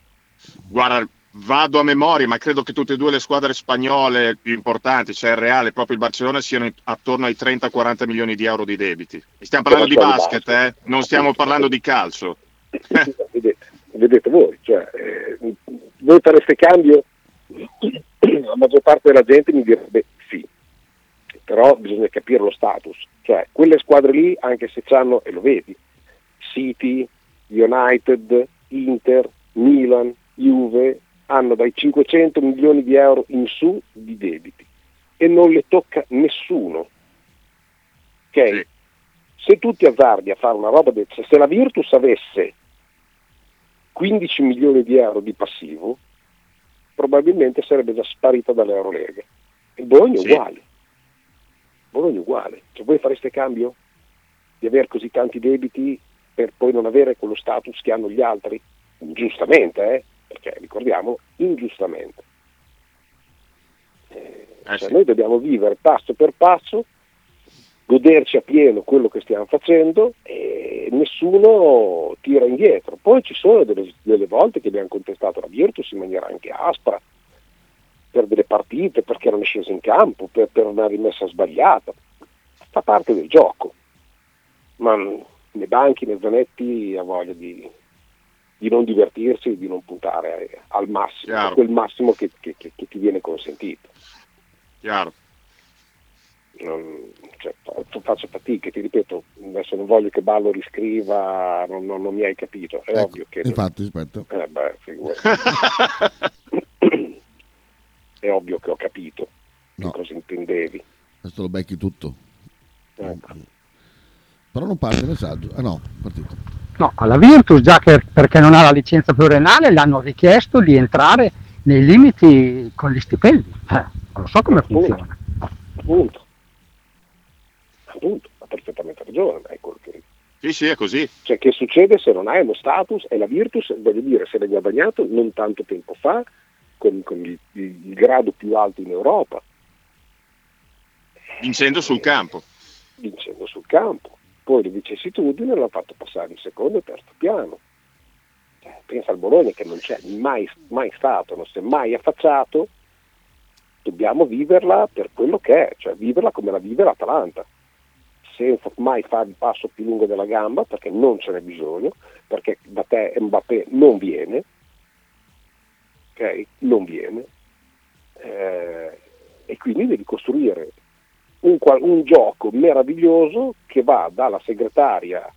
Guarda, vado a memoria, ma credo che tutte e due le squadre spagnole più importanti, cioè il Reale e proprio il Barcellona, siano attorno ai 30-40 milioni di euro di debiti. Stiamo parlando di basket. eh? non stiamo parlando di calcio. vedete, vedete voi, cioè, eh, voi fareste cambio? La maggior parte della gente mi direbbe sì, però bisogna capire lo status, cioè quelle squadre lì, anche se hanno, e lo vedi, City, United, Inter, Milan, Juve, hanno dai 500 milioni di euro in su di debiti e non le tocca nessuno. Ok? Sì. Se tu ti azzardi a fare una roba del se la Virtus avesse 15 milioni di euro di passivo, probabilmente sarebbe già sparita dall'Eurolega. Il Bologna è Sì. uguale. Bologna è uguale. Cioè, voi fareste cambio di avere così tanti debiti per poi non avere quello status che hanno gli altri? Ingiustamente, eh? Perché ricordiamo, ingiustamente. Eh, Eh cioè. Noi dobbiamo vivere passo per passo, goderci a pieno quello che stiamo facendo e nessuno tira indietro. Poi ci sono delle, delle volte che abbiamo contestato la Virtus in maniera anche aspra per delle partite, perché non è scesa in campo, per, per una rimessa sbagliata. Fa parte del gioco. Ma nei banchi, nei zanetti ha voglia di, di non divertirsi, di non puntare eh, al massimo, a quel massimo che, che- che- che ti viene consentito. Chiaro. non, cioè, fa- faccio fatica, ti ripeto, adesso non voglio che Ballo riscriva, non, non- non mi hai capito, è Ecco, ovvio che... Infatti, aspetta. Eh beh, <laughs> è ovvio che ho capito No. che cosa intendevi. Questo lo becchi tutto. Ecco. Però non parte il messaggio. Ah no, partito. No, alla Virtus, già che perché non ha la licenza pluriennale, le hanno richiesto di entrare nei limiti con gli stipendi. Eh, non lo so come funziona. Appunto. Appunto, ha perfettamente ragione, è quello che Sì, sì, è così. Cioè, che succede se non hai uno status e la Virtus, voglio dire, se l'hai guadagnato non tanto tempo fa, con, con il, il grado più alto in Europa, Vincendo sul campo. vincendo sul campo. Poi le vicissitudini l'ha fatto passare in secondo e terzo piano. Cioè, pensa al Bologna che non c'è mai, mai stato, non si è mai affacciato, dobbiamo viverla per quello che è, cioè viverla come la vive l'Atalanta, senza mai fare il passo più lungo della gamba perché non ce n'è bisogno, perché da te Mbappé non viene, ok? Non viene, Eh, e quindi devi costruire un, un gioco meraviglioso che va dalla segretaria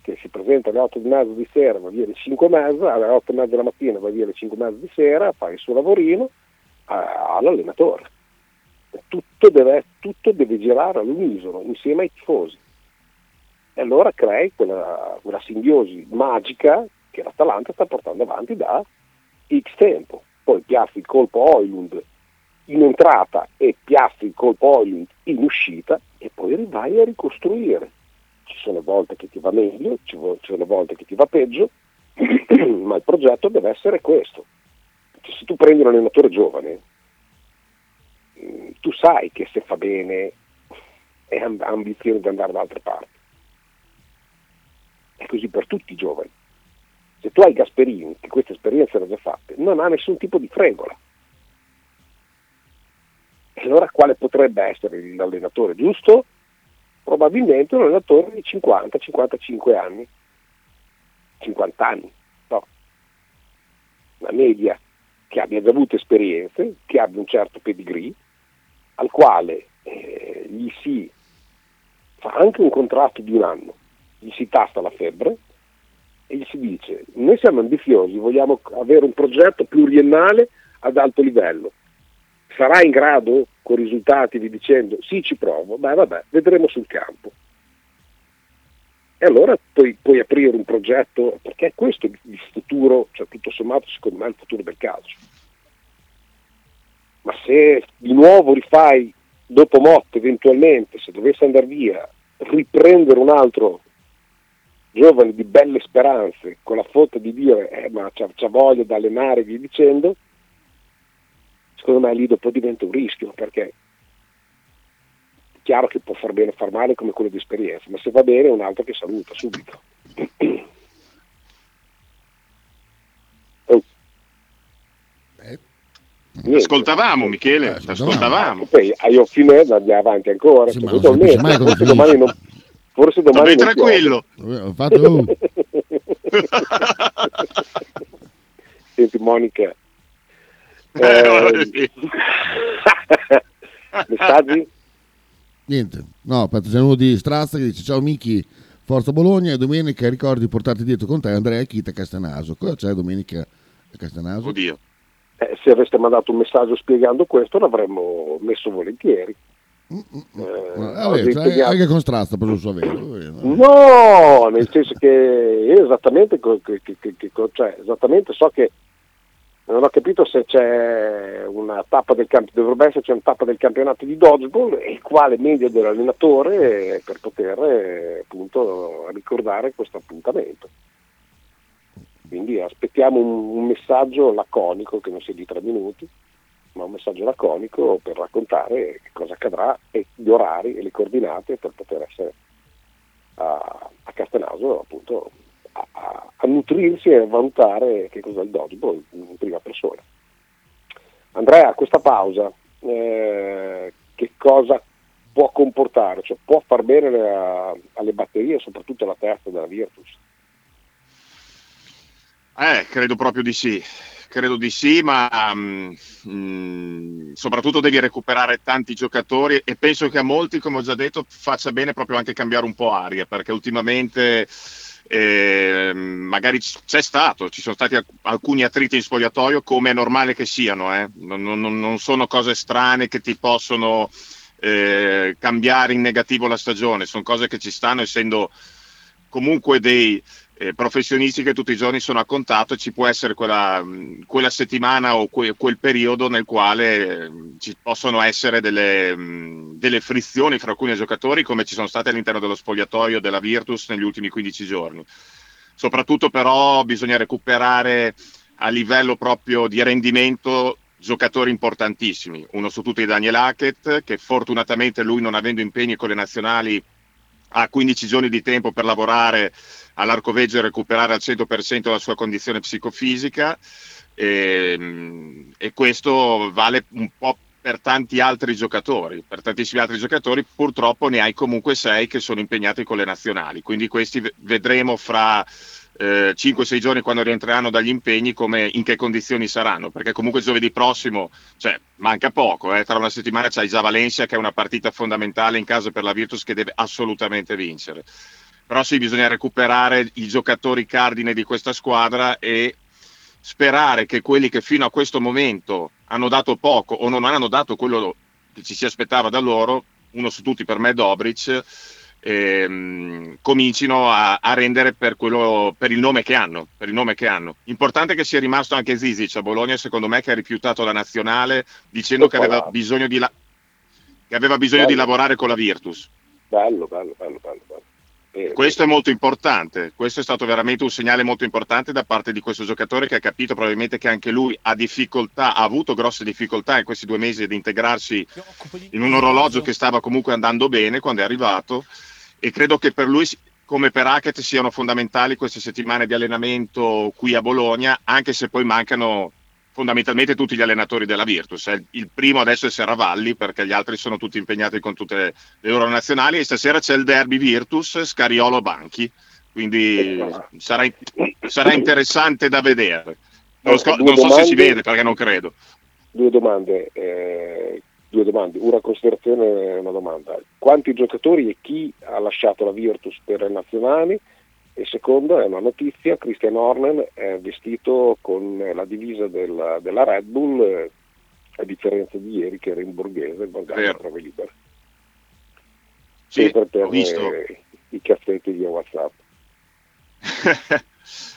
che si presenta alle 8 e mezza di sera, va via alle 5 e mezza, alle 8 e mezza della mattina va via alle 5 e mezza di sera, fa il suo lavorino a- all'allenatore. Tutto deve, tutto deve girare all'unisono, insieme ai tifosi. E allora crei quella, quella simbiosi magica che l'Atalanta sta portando avanti da X tempo. Poi piazzi il colpo Oilund in entrata e piazzi il colpo Oilund in uscita e poi vai a ricostruire. Ci sono volte che ti va meglio, ci sono volte che ti va peggio, <clears throat> ma il progetto deve essere questo. Cioè, se tu prendi un allenatore giovane, mh, tu sai che se fa bene è ambizione di andare da altre parti. È così per tutti i giovani. Se tu hai Gasperini, che queste esperienze le ha già fatte, non ha nessun tipo di fregola. E allora quale potrebbe essere l'allenatore giusto? Probabilmente un allenatore di 50-55 anni, 50 anni, no. Una media che abbia già avuto esperienze, che abbia un certo pedigree, al quale eh, gli si fa anche un contratto di un anno, gli si tasta la febbre e gli si dice noi siamo ambiziosi, vogliamo avere un progetto pluriennale ad alto livello. Sarà in grado con risultati di dicendo sì ci provo, beh vabbè, vedremo sul campo. E allora puoi, puoi aprire un progetto, perché questo è il futuro, cioè tutto sommato secondo me è il futuro del calcio. Ma se di nuovo rifai dopo Motte eventualmente, se dovesse andare via, riprendere un altro giovane di belle speranze con la foto di dire eh, ma c'ha, c'ha voglia di allenare via dicendo, secondo me lì dopo diventa un rischio perché è chiaro che può far bene o far male come quello di esperienza, ma se va bene è un altro che saluta subito. Oh. Niente. Ascoltavamo, Michele, Eh, ascoltavamo. Poi a Ioffine andiamo avanti ancora. Sì, ma non capisce mai forse, <laughs> domani non, forse domani non tranquillo. Ho fatto <laughs> Senti Monica. Eh, messaggi? niente. No, aspetta, c'è uno di Strazza che dice ciao Miki, Forza Bologna e domenica ricordi di portarti dietro con te Andrea Chita Castenaso. Cosa c'è domenica a Castenaso? Oddio. Eh, se aveste mandato un messaggio spiegando questo l'avremmo messo volentieri. Mm, Eh, Eh, vabbè, cioè, impegnato- anche con Strazza per il suo vero. no? Nel senso che io esattamente, che- che- che- cioè, esattamente so che non ho capito se c'è una tappa del camp- dovrebbe esserci una tappa del campionato di dodgeball e quale media dell'allenatore per poter appunto ricordare questo appuntamento. Quindi aspettiamo un, un messaggio laconico che non sia di tre minuti, ma un messaggio laconico per raccontare cosa accadrà e gli orari e le coordinate per poter essere a, a Castenaso appunto a, a- a nutrirsi e a valutare che cos'è il dodgeball prima persona. Andrea, questa pausa eh, che cosa può comportare? Cioè, può far bene le- alle batterie, soprattutto alla terza della Virtus? Eh, credo proprio di sì. credo di sì, ma um, soprattutto devi recuperare tanti giocatori e penso che a molti, come ho già detto, faccia bene proprio anche cambiare un po' aria, perché ultimamente eh, magari c'è stato, ci sono stati alcuni attriti in spogliatoio come è normale che siano, eh? non, non, non, sono cose strane che ti possono eh, cambiare in negativo la stagione, sono cose che ci stanno essendo comunque dei eh, professionisti che tutti i giorni sono a contatto ci può essere quella, quella settimana o que, quel periodo nel quale eh, ci possono essere delle, mh, delle, frizioni fra alcuni giocatori come ci sono state all'interno dello spogliatoio della Virtus negli ultimi 15 giorni. Soprattutto però bisogna recuperare a livello proprio di rendimento giocatori importantissimi. Uno su tutti è Daniel Hackett, che fortunatamente lui non avendo impegni con le nazionali ha 15 giorni di tempo per lavorare all'Arcoveggio e recuperare al 100% la sua condizione psicofisica e, e questo vale un po' per tanti altri giocatori, per tantissimi altri giocatori purtroppo ne hai comunque sei che sono impegnati con le nazionali, quindi questi vedremo fra eh, 5-6 giorni quando rientreranno dagli impegni come, in che condizioni saranno, perché comunque giovedì prossimo, cioè manca poco, eh, tra una settimana c'hai già Valencia che è una partita fondamentale in casa per la Virtus che deve assolutamente vincere però sì, bisogna recuperare i giocatori cardine di questa squadra e sperare che quelli che fino a questo momento hanno dato poco o non hanno dato quello che ci si aspettava da loro, uno su tutti per me è Dobric, ehm, comincino a, a, rendere per, quello, per, il nome che hanno, per il nome che hanno. Importante che sia rimasto anche Zizic a Bologna, secondo me, che ha rifiutato la nazionale dicendo che aveva bisogno, di, la- che aveva bisogno di lavorare con la Virtus. Bello, bello, bello, bello. bello. Questo è molto importante, questo è stato veramente un segnale molto importante da parte di questo giocatore che ha capito probabilmente che anche lui ha difficoltà, ha avuto grosse difficoltà in questi due mesi ad integrarsi in un orologio che stava comunque andando bene quando è arrivato e credo che per lui come per Hackett siano fondamentali queste settimane di allenamento qui a Bologna, anche se poi mancano fondamentalmente tutti gli allenatori della Virtus. Il primo adesso è Serravalli perché gli altri sono tutti impegnati con tutte le loro nazionali e stasera c'è il derby Virtus Scariolo Banchi, quindi sarà, sarà interessante da vedere. Non, so, non so se si vede perché non credo. Due domande, eh, due domande, una considerazione e una domanda. Quanti giocatori e chi ha lasciato la Virtus per le nazionali? E seconda è una notizia, Christian Horner è vestito con la divisa della, della Red Bull, eh, a differenza di ieri che era in borghese, magari a prove libere. Sì, Sempre per visto. Eh, i caffetti via Whatsapp. <laughs>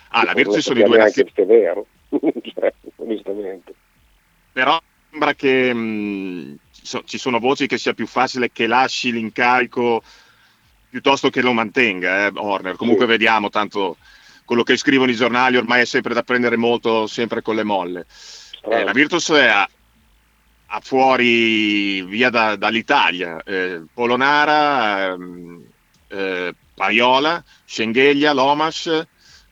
ah, la Virtus sono i due nazioni. È vero, <laughs> cioè, onestamente. Però sembra che mh, mm, ci sono voci che sia più facile che lasci l'incarico piuttosto che lo mantenga, eh, Horner. Comunque sì. vediamo, tanto quello che scrivono i giornali ormai è sempre da prendere molto, sempre con le molle. Eh, la Virtus è a, a fuori via da, dall'Italia, eh, Polonara, ehm, eh, Paiola, Schengelia, Lomas,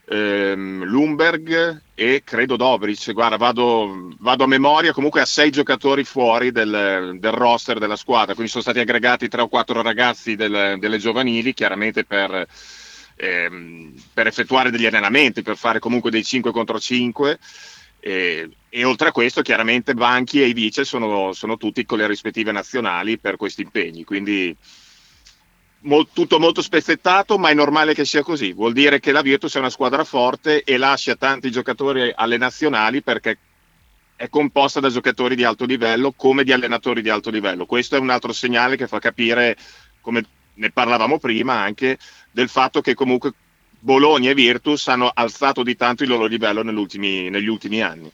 ehm, Lumberg e credo Dobric. Guarda, vado, vado, a memoria, comunque a sei giocatori fuori del, del, roster della squadra, quindi sono stati aggregati tre o quattro ragazzi del, delle giovanili, chiaramente per, ehm, per, effettuare degli allenamenti, per fare comunque dei 5 contro 5. E, e oltre a questo, chiaramente Banchi e i vice sono, sono tutti con le rispettive nazionali per questi impegni. Quindi Mol, tutto molto spezzettato, ma è normale che sia così. Vuol dire che la Virtus è una squadra forte e lascia tanti giocatori alle nazionali perché è composta da giocatori di alto livello come di allenatori di alto livello. Questo è un altro segnale che fa capire, come ne parlavamo prima, anche del fatto che comunque Bologna e Virtus hanno alzato di tanto il loro livello negli ultimi anni.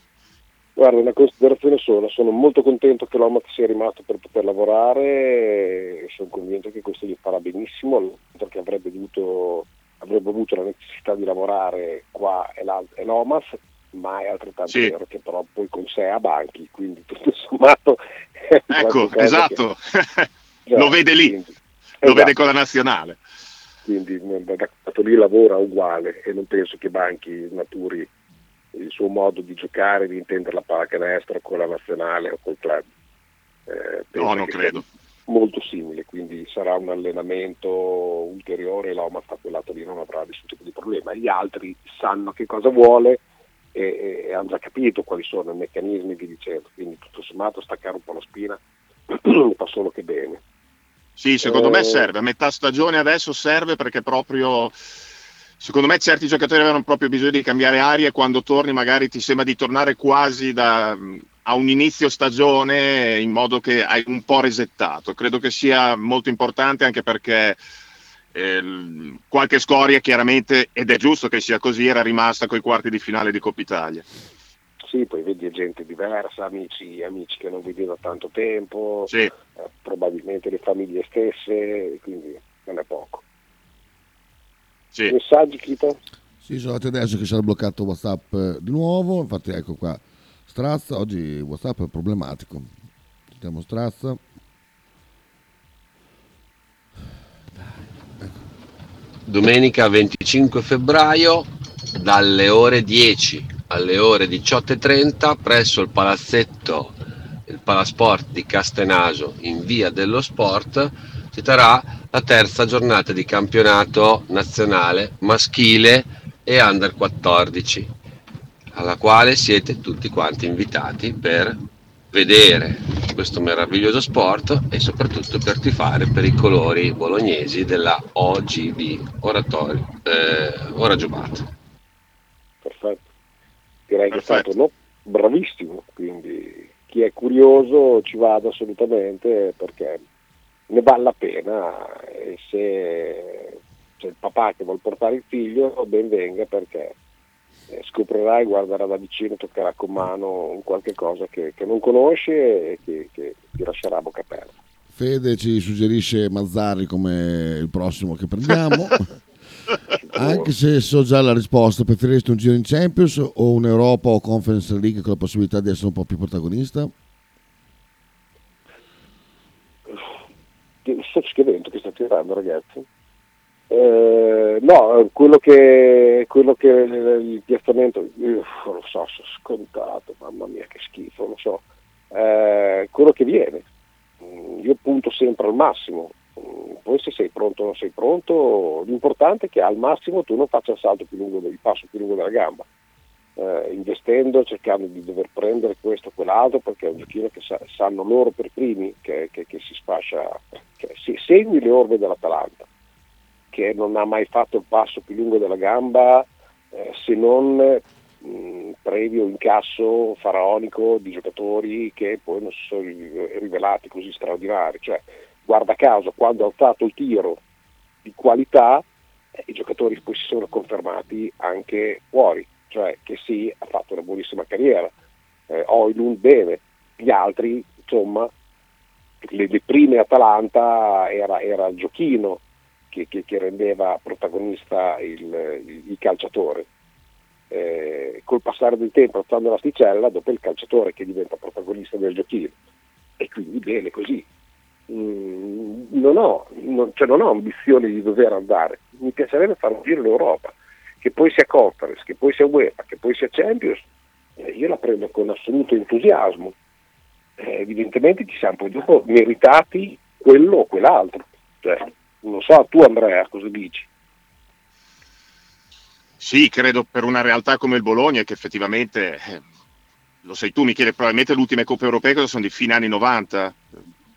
Guarda, una considerazione sola, sono molto contento che l'Omat sia rimasto per poter lavorare e sono convinto che questo gli farà benissimo, perché avrebbe, dovuto, avrebbe avuto la necessità di lavorare qua e l'Omas, ma è altrettanto sì. vero che però poi con sé ha banchi, quindi tutto sommato... <laughs> Ecco, esatto, <laughs> che... lo vede lì, quindi, lo esatto. vede con la nazionale. Quindi da lì lavora uguale e non penso che Banchi maturi il suo modo di giocare, di intendere la pallacanestro con la nazionale o col club. Eh, no, non credo. Molto simile, quindi sarà un allenamento ulteriore, l'Oma sta quel lato lì non avrà nessun tipo di problema. Gli altri sanno che cosa vuole e, e hanno già capito quali sono i meccanismi vi dicendo, quindi tutto sommato staccare un po' la spina <clears throat> fa solo che bene. Sì, secondo Eh, me serve, a metà stagione adesso serve perché proprio, secondo me certi giocatori avevano proprio bisogno di cambiare aria e quando torni magari ti sembra di tornare quasi da, a un inizio stagione in modo che hai un po' resettato. Credo che sia molto importante anche perché eh, qualche scoria chiaramente, ed è giusto che sia così, era rimasta coi quarti di finale di Coppa Italia. Sì, poi vedi gente diversa, amici, amici che non vedi da tanto tempo, Sì. eh, probabilmente le famiglie stesse, quindi non è poco. Sì. Messaggi, Chito? Sì, sono arrivati adesso che sarà bloccato WhatsApp eh, di nuovo. Infatti, ecco qua. Strazza, oggi WhatsApp è problematico. Sentiamo Strazza. domenica 25 febbraio dalle ore 10 alle ore 18.30 presso il palazzetto il Palasport di Castenaso in via dello sport si terrà la terza giornata di campionato nazionale maschile e under 14 alla quale siete tutti quanti invitati per vedere questo meraviglioso sport e soprattutto per tifare per i colori bolognesi della OGB, Oratorio, eh, Ora Giubato. Perfetto. Direi che è stato no, bravissimo, quindi chi è curioso ci vada assolutamente perché ne vale la pena e se c'è il papà che vuole portare il figlio ben venga perché eh, scoprirà e guarderà da vicino, toccherà con mano un qualche cosa che, che non conosce e che, che ti lascerà a bocca aperta. Fede ci suggerisce Mazzarri come il prossimo che prendiamo. <laughs> Anche se so già la risposta, preferiresti un giro in Champions o un'Europa o Conference League con la possibilità di essere un po' più protagonista? Che- Sto scrivendo che sta tirando ragazzi. Eh, no, quello che, quello che il piazzamento, uff, lo so, so scontato, mamma mia che schifo, non so. Eh, quello che viene, Mm, io punto sempre al massimo, Mm, poi se sei pronto o non sei pronto, l'importante è che al massimo tu non faccia il salto più lungo, il passo più lungo della gamba, eh, investendo, cercando di dover prendere questo o quell'altro, perché è un giochino che sa- sanno loro per primi che, che- che si sfascia, che se- segui le orme dell'Atalanta, che non ha mai fatto il passo più lungo della gamba eh, se non mh, previo incasso faraonico di giocatori che poi non si sono ri- rivelati così straordinari. Cioè, guarda caso, quando ha alzato il tiro di qualità, eh, i giocatori poi si sono confermati anche fuori, cioè che sì, ha fatto una buonissima carriera, eh, Oilund bene, gli altri, insomma, le, le prime Atalanta era, era il giochino che, che- che rendeva protagonista il, il- il calciatore. Eh, col passare del tempo, alzando l'asticella, dopo il calciatore che diventa protagonista del giochino. E quindi bene così. Mm, non, ho, non- cioè non ho ambizione di dover andare, mi piacerebbe fare un giro in Europa, che poi sia Conference, che poi sia UEFA, che poi sia Champions, eh, io la prendo con assoluto entusiasmo. Eh, evidentemente ci siamo poi dopo meritati quello o quell'altro. Cioè, non so, tu Andrea cosa dici? Sì, credo per una realtà come il Bologna che effettivamente, eh, lo sai tu Michele, probabilmente le ultime coppe europee cosa sono di fine anni 90,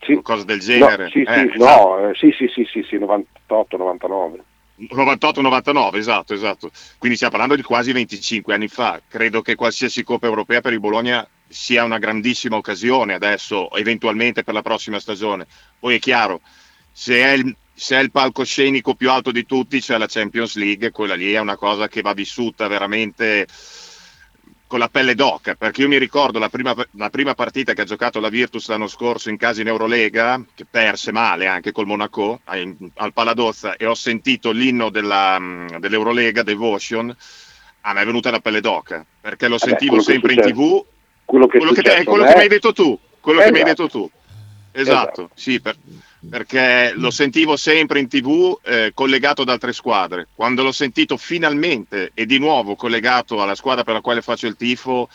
qualcosa del genere. No, sì, sì, Eh, no, eh, sì, sì, sì, sì, sì, 98, 99. 98-99, esatto, esatto. Quindi stiamo parlando di quasi 25 anni fa. Credo che qualsiasi Coppa europea per il Bologna sia una grandissima occasione adesso, eventualmente per la prossima stagione. Poi è chiaro, se è il, se è il palcoscenico più alto di tutti c'è la Champions League, quella lì è una cosa che va vissuta veramente con la pelle d'oca, perché io mi ricordo la prima, la prima partita che ha giocato la Virtus l'anno scorso in casa in Eurolega, che perse male anche col Monaco ai- al Paladozza, e ho sentito l'inno della, mh, dell'Eurolega, Devotion, a me è venuta la pelle d'oca, perché lo Vabbè, sentivo quello sempre in tv, quello che è quello che, quello a che mi hai detto tu, quello che mi hai Esatto. detto tu. Esatto, sì, per- perché lo sentivo sempre in tv eh, collegato ad altre squadre. Quando l'ho sentito finalmente e di nuovo collegato alla squadra per la quale faccio il tifo,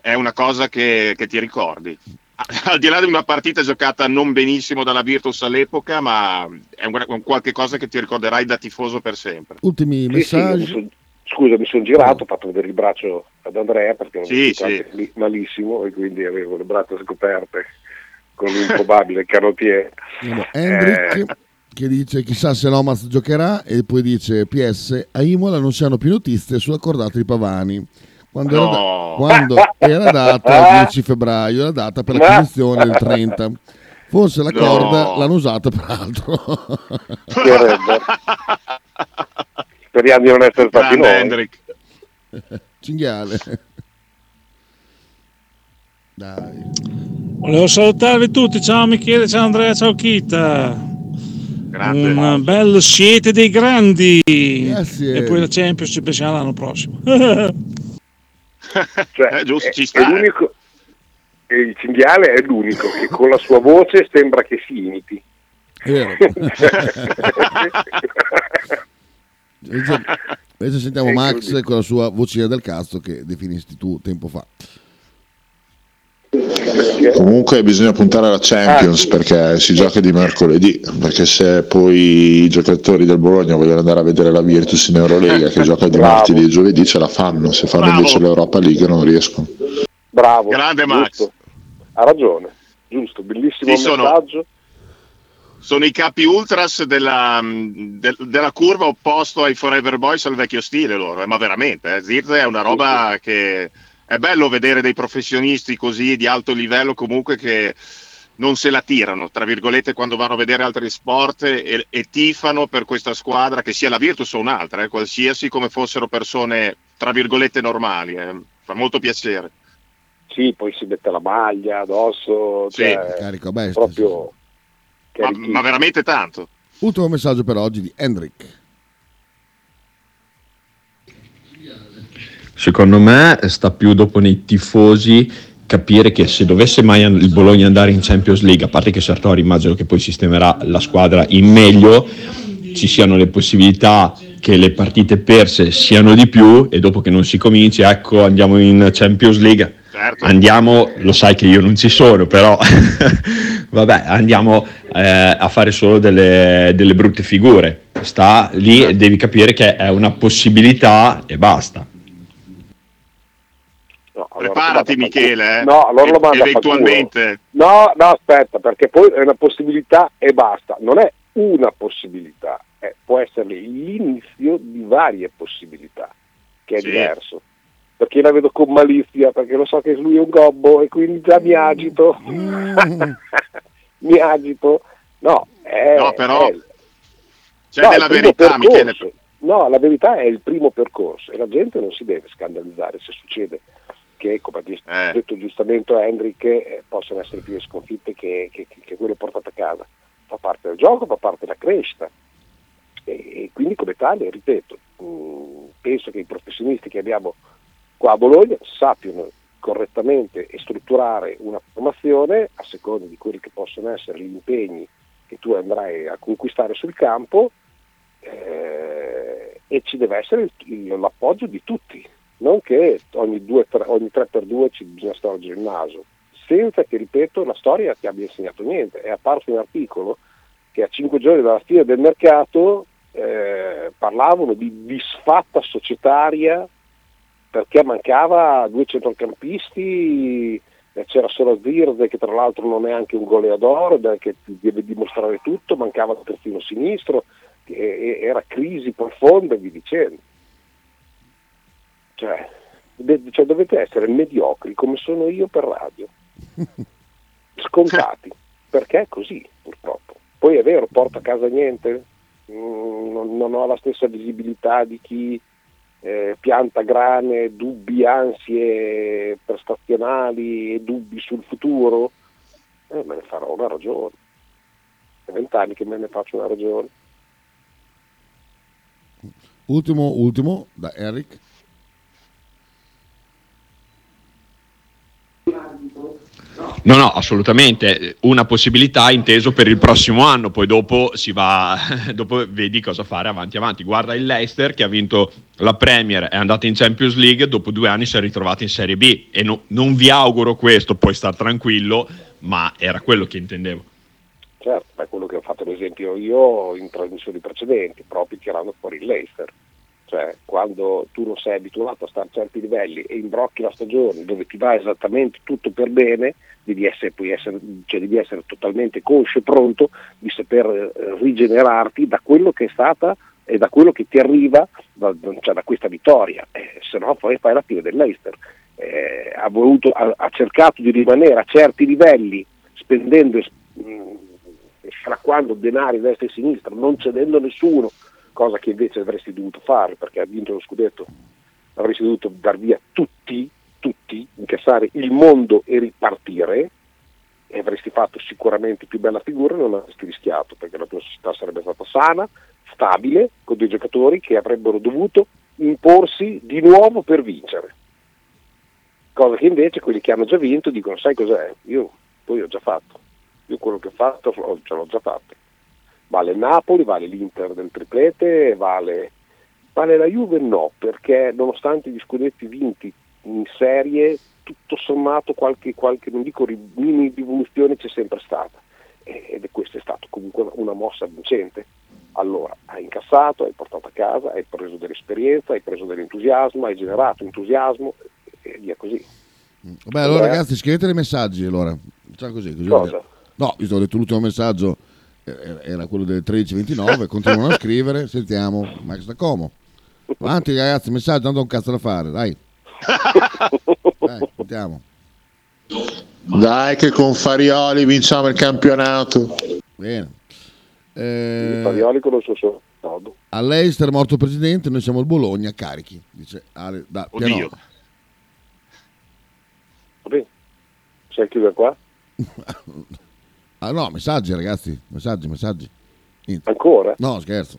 è una cosa che, che ti ricordi. <laughs> Al di là di una partita giocata non benissimo dalla Virtus all'epoca, ma è un, un qualche cosa che ti ricorderai da tifoso per sempre. Ultimi Sì, sì, messaggi. adesso Scusa, mi sono girato, ho fatto vedere il braccio ad Andrea perché non Sì, sì. malissimo e quindi avevo le braccia scoperte con un probabile canottiere. Abbiamo Hendrik che dice chissà se Lomas giocherà e poi dice PS a Imola non si hanno più notizie sulla cordata di Pavani quando, era, da- No. quando era data il 10 febbraio la data per l'acquisizione del 30 forse la No. corda l'hanno usata per altro. Speriamo di non essere stati Grande noi. Hendrik. cinghiale dai Volevo salutarvi tutti, ciao Michele, ciao Andrea, ciao Kita. Grande. Un bello siete dei grandi. Grazie. E poi la Champions ci pensiamo l'anno prossimo. <laughs> Cioè, Eh, giusto, è, ci è sta. l'unico, il cinghiale è l'unico che con la sua voce sembra che si imiti. è vero <laughs> invece, sentiamo Max con la sua vocina del cazzo che definisti tu tempo fa Comunque bisogna puntare alla Champions Ah, sì. perché si gioca di mercoledì, perché se poi i giocatori del Bologna vogliono andare a vedere la Virtus in Eurolega che gioca di <laughs> martedì e giovedì ce la fanno, se fanno Bravo. invece l'Europa League non riescono. Bravo. Grande Max. giusto. Ha ragione, giusto, bellissimo Sì, sono- messaggio. Sono i capi ultras della, mm, del- della curva opposto ai Forever Boys al vecchio stile loro, eh, ma veramente, eh. Zirze è una roba che è bello vedere dei professionisti così di alto livello comunque che non se la tirano, tra virgolette, quando vanno a vedere altri sport e, e tifano per questa squadra, che sia la Virtus o un'altra, eh, qualsiasi, come fossero persone, tra virgolette, normali. eh. Fa molto piacere. Sì, poi si mette la maglia addosso, Sì. cioè, carico bestia proprio... Ma, carichissimo. ma veramente tanto. ultimo messaggio per oggi di Hendrik Secondo me sta più dopo nei tifosi capire che se dovesse mai il Bologna andare in Champions League, a parte che Sartori immagino che poi sistemerà la squadra in meglio, ci siano le possibilità che le partite perse siano di più e dopo che non si cominci, ecco andiamo in Champions League. Certo. Andiamo, lo sai che io non ci sono, però <laughs> vabbè, andiamo eh, a fare solo delle, delle brutte figure. Sta lì e devi capire che è una possibilità e basta. Allora Preparati Michele, eh. No, allora lo manda eventualmente. No, no, aspetta, perché poi è una possibilità e basta. Non è una possibilità, è- può essere l'inizio di varie possibilità, che è Sì. diverso. Perché la vedo con malizia, perché lo so che lui è un gobbo e quindi già mi agito. <laughs> mi agito. No, è, No, però è- c'è no, della verità, percorso. Michele. No, la verità è il primo percorso e la gente non si deve scandalizzare se succede che, come ha detto- Eh. detto giustamente Hendrik, eh, possano essere più le sconfitte che, che, che quelle portate a casa. Fa parte del gioco, fa parte della crescita. E, e quindi come tale, ripeto, mh, penso che i professionisti che abbiamo qua a Bologna sappiano correttamente e strutturare una formazione a seconda di quelli che possono essere gli impegni che tu andrai a conquistare sul campo eh, e ci deve essere il- l'appoggio di tutti, non che ogni, due, tre, ogni 3x2 ci bisogna storgere il naso, senza che, ripeto, la storia ti abbia insegnato niente. È apparso un articolo che a cinque giorni dalla fine del mercato eh, parlavano di disfatta societaria perché mancava due centrocampisti, eh, c'era solo Zirze che tra l'altro non è anche un goleador, che deve dimostrare tutto, mancava il terzino sinistro, e- e- era crisi profonda e vi dicendo. Cioè, cioè, dovete essere mediocri come sono io per radio, <laughs> scontati, perché è così purtroppo. Poi è vero, porto a casa niente, Mm, non, non ho la stessa visibilità di chi eh, pianta grane, dubbi, ansie prestazionali e dubbi sul futuro, eh, me ne farò una ragione. È vent'anni che me ne faccio una ragione. ultimo ultimo da Eric No, no, assolutamente. Una possibilità inteso per il prossimo anno, poi dopo si va, <laughs> dopo vedi cosa fare avanti avanti. Guarda il Leicester che ha vinto la Premier, è andato in Champions League, dopo due anni si è ritrovato in Serie B e no- non vi auguro questo, puoi star tranquillo, ma era quello che intendevo. Certo, è quello che ho fatto ad esempio io in trasmissioni precedenti, proprio tirando fuori il Leicester. Cioè, quando tu non sei abituato a stare a certi livelli e imbrocchi la stagione dove ti va esattamente tutto per bene, devi essere, essere, cioè devi essere totalmente conscio e pronto di saper eh, rigenerarti da quello che è stata e da quello che ti arriva da, cioè da questa vittoria, eh, se no poi fai la fine dell'Eister. Eh, ha, voluto, ha, ha, cercato di rimanere a certi livelli spendendo e sfracquando denari a destra e a sinistra, non cedendo nessuno, cosa che invece avresti dovuto fare perché ha vinto lo scudetto, avresti dovuto dar via tutti, tutti, incassare il mondo e ripartire e avresti fatto sicuramente più bella figura e non avresti rischiato perché la tua società sarebbe stata sana, stabile, con dei giocatori che avrebbero dovuto imporsi di nuovo per vincere. Cosa che invece quelli che hanno già vinto dicono sai cos'è? Io poi ho già fatto, io quello che ho fatto ce l'ho già fatto. Vale il Napoli, vale l'Inter del triplete, vale, vale la Juve no, perché nonostante gli scudetti vinti in serie, tutto sommato qualche, qualche non dico mini rivoluzione c'è sempre stata ed questa è stata comunque una mossa vincente. Allora, hai incassato, hai portato a casa, hai preso dell'esperienza, hai preso dell'entusiasmo, hai generato entusiasmo e via così. Beh, allora allora ragazzi, scrivete dei messaggi allora. Facciamo così, così Cosa? No, visto ho detto l'ultimo messaggio eh, era quello delle 13.29, <laughs> continuano a scrivere, sentiamo Max da Como. Avanti ragazzi, messaggio, non ho un cazzo da fare, dai. dai, sentiamo. Dai che con Farioli vinciamo il campionato. Bene. Eh, Farioli con il suo suo modo. All'Eister morto presidente, noi siamo il Bologna, carichi, dice Ale da Oddio. Pianoro. Vabbè, sei chiusa qua? <laughs> Ah no, messaggi ragazzi, messaggi, messaggi. Niente. Ancora? No, scherzo.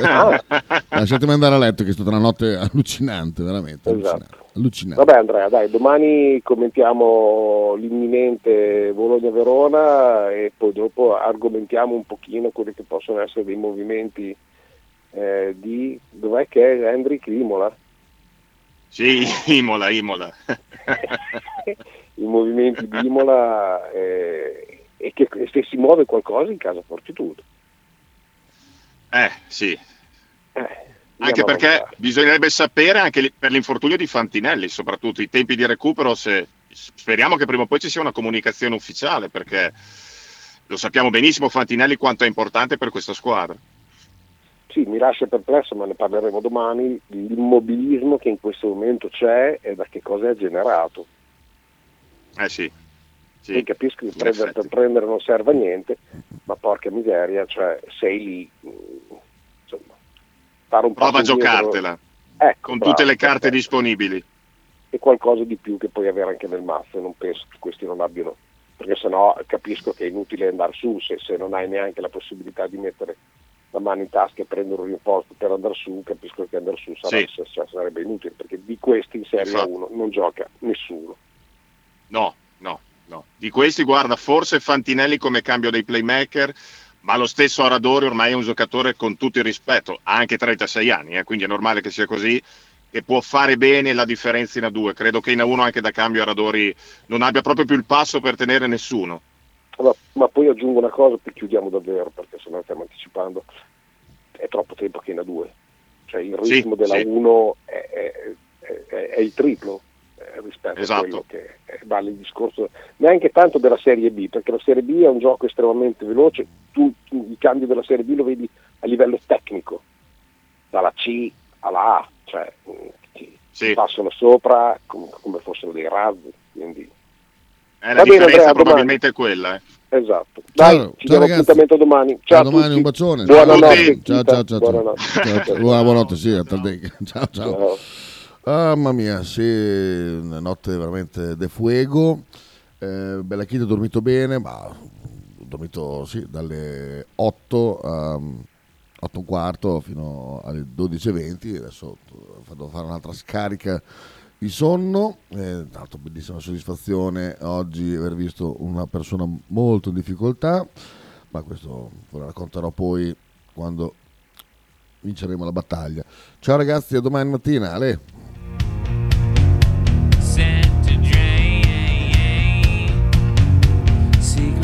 Ah. <laughs> Lasciatemi andare a letto che è stata una notte allucinante, veramente. Esatto. Allucinante. allucinante. Vabbè Andrea, dai, domani commentiamo l'imminente Bologna-Verona e poi dopo argomentiamo un pochino quelli che possono essere dei movimenti eh, di... dov'è che è Hendrik Imola? Sì, Imola, Imola. <laughs> I movimenti di Imola eh, e che se si muove qualcosa in casa Fortitudo. Eh, sì. Eh, Anche perché bisognerebbe sapere anche per l'infortunio di Fantinelli, soprattutto i tempi di recupero, se speriamo che prima o poi ci sia una comunicazione ufficiale, perché lo sappiamo benissimo Fantinelli quanto è importante per questa squadra. Sì, mi lascia perplesso, ma ne parleremo domani, l'immobilismo che in questo momento c'è e da che cosa è generato. Eh sì. Sì. Capisco che prendere, per prendere non serve a niente, ma porca miseria, cioè sei lì, insomma, fare un Prova a giocartela Ecco, con bravo, tutte le carte perfetto. disponibili. E qualcosa di più che puoi avere anche nel mazzo, non penso che questi non abbiano, perché sennò capisco che è inutile andare su se, se non hai neanche la possibilità di mettere la mano in tasca e prendere un rimporto per andare su, capisco che andare su sarà- Sì. cioè, sarebbe inutile, perché di questi in Serie Infatti. 1 non gioca nessuno. No, no, no. Di questi, guarda, forse Fantinelli come cambio dei playmaker, ma lo stesso Aradori ormai è un giocatore con tutto il rispetto, ha anche 36 anni, eh, quindi è normale che sia così, e può fare bene la differenza in A2. Credo che in A1 anche da cambio Aradori non abbia proprio più il passo per tenere nessuno. Ma, ma poi aggiungo una cosa, poi chiudiamo davvero, perché se no stiamo anticipando, è troppo tempo che in A2. Cioè il Sì, ritmo della sì. 1 è, è- è- è- è il triplo eh, rispetto Esatto. a quello che eh, vale il discorso, neanche tanto della Serie B, perché la Serie B è un gioco estremamente veloce, tu, tu i cambi della Serie B lo vedi a livello tecnico, dalla C alla A, cioè mh, ti, Sì. passano sopra come, come fossero dei razzi, quindi Eh, la Va bene, differenza Andrea, probabilmente è quella. eh. Esatto. Dai, Ciao, ci ciao ragazzi. appuntamento domani. Ciao, a domani, tutti. un bacione. Buonanotte. Ciao, Ciao, ciao. Buonanotte. Ciao, ciao. Buonanotte, sì, a. Ciao, ciao. Ciao. Ah, mamma mia, sì, una notte veramente de fuego. Eh, Bella Kid ha dormito bene, ma ho dormito sì, dalle 8 a 8 e un quarto fino alle 12.20. Adesso ho fatto fare un'altra scarica di sonno. Eh, tra l'altro, bellissima soddisfazione oggi aver visto una persona molto in difficoltà, ma questo ve lo racconterò poi quando vinceremo la battaglia. Ciao ragazzi, a domani mattina. Ale.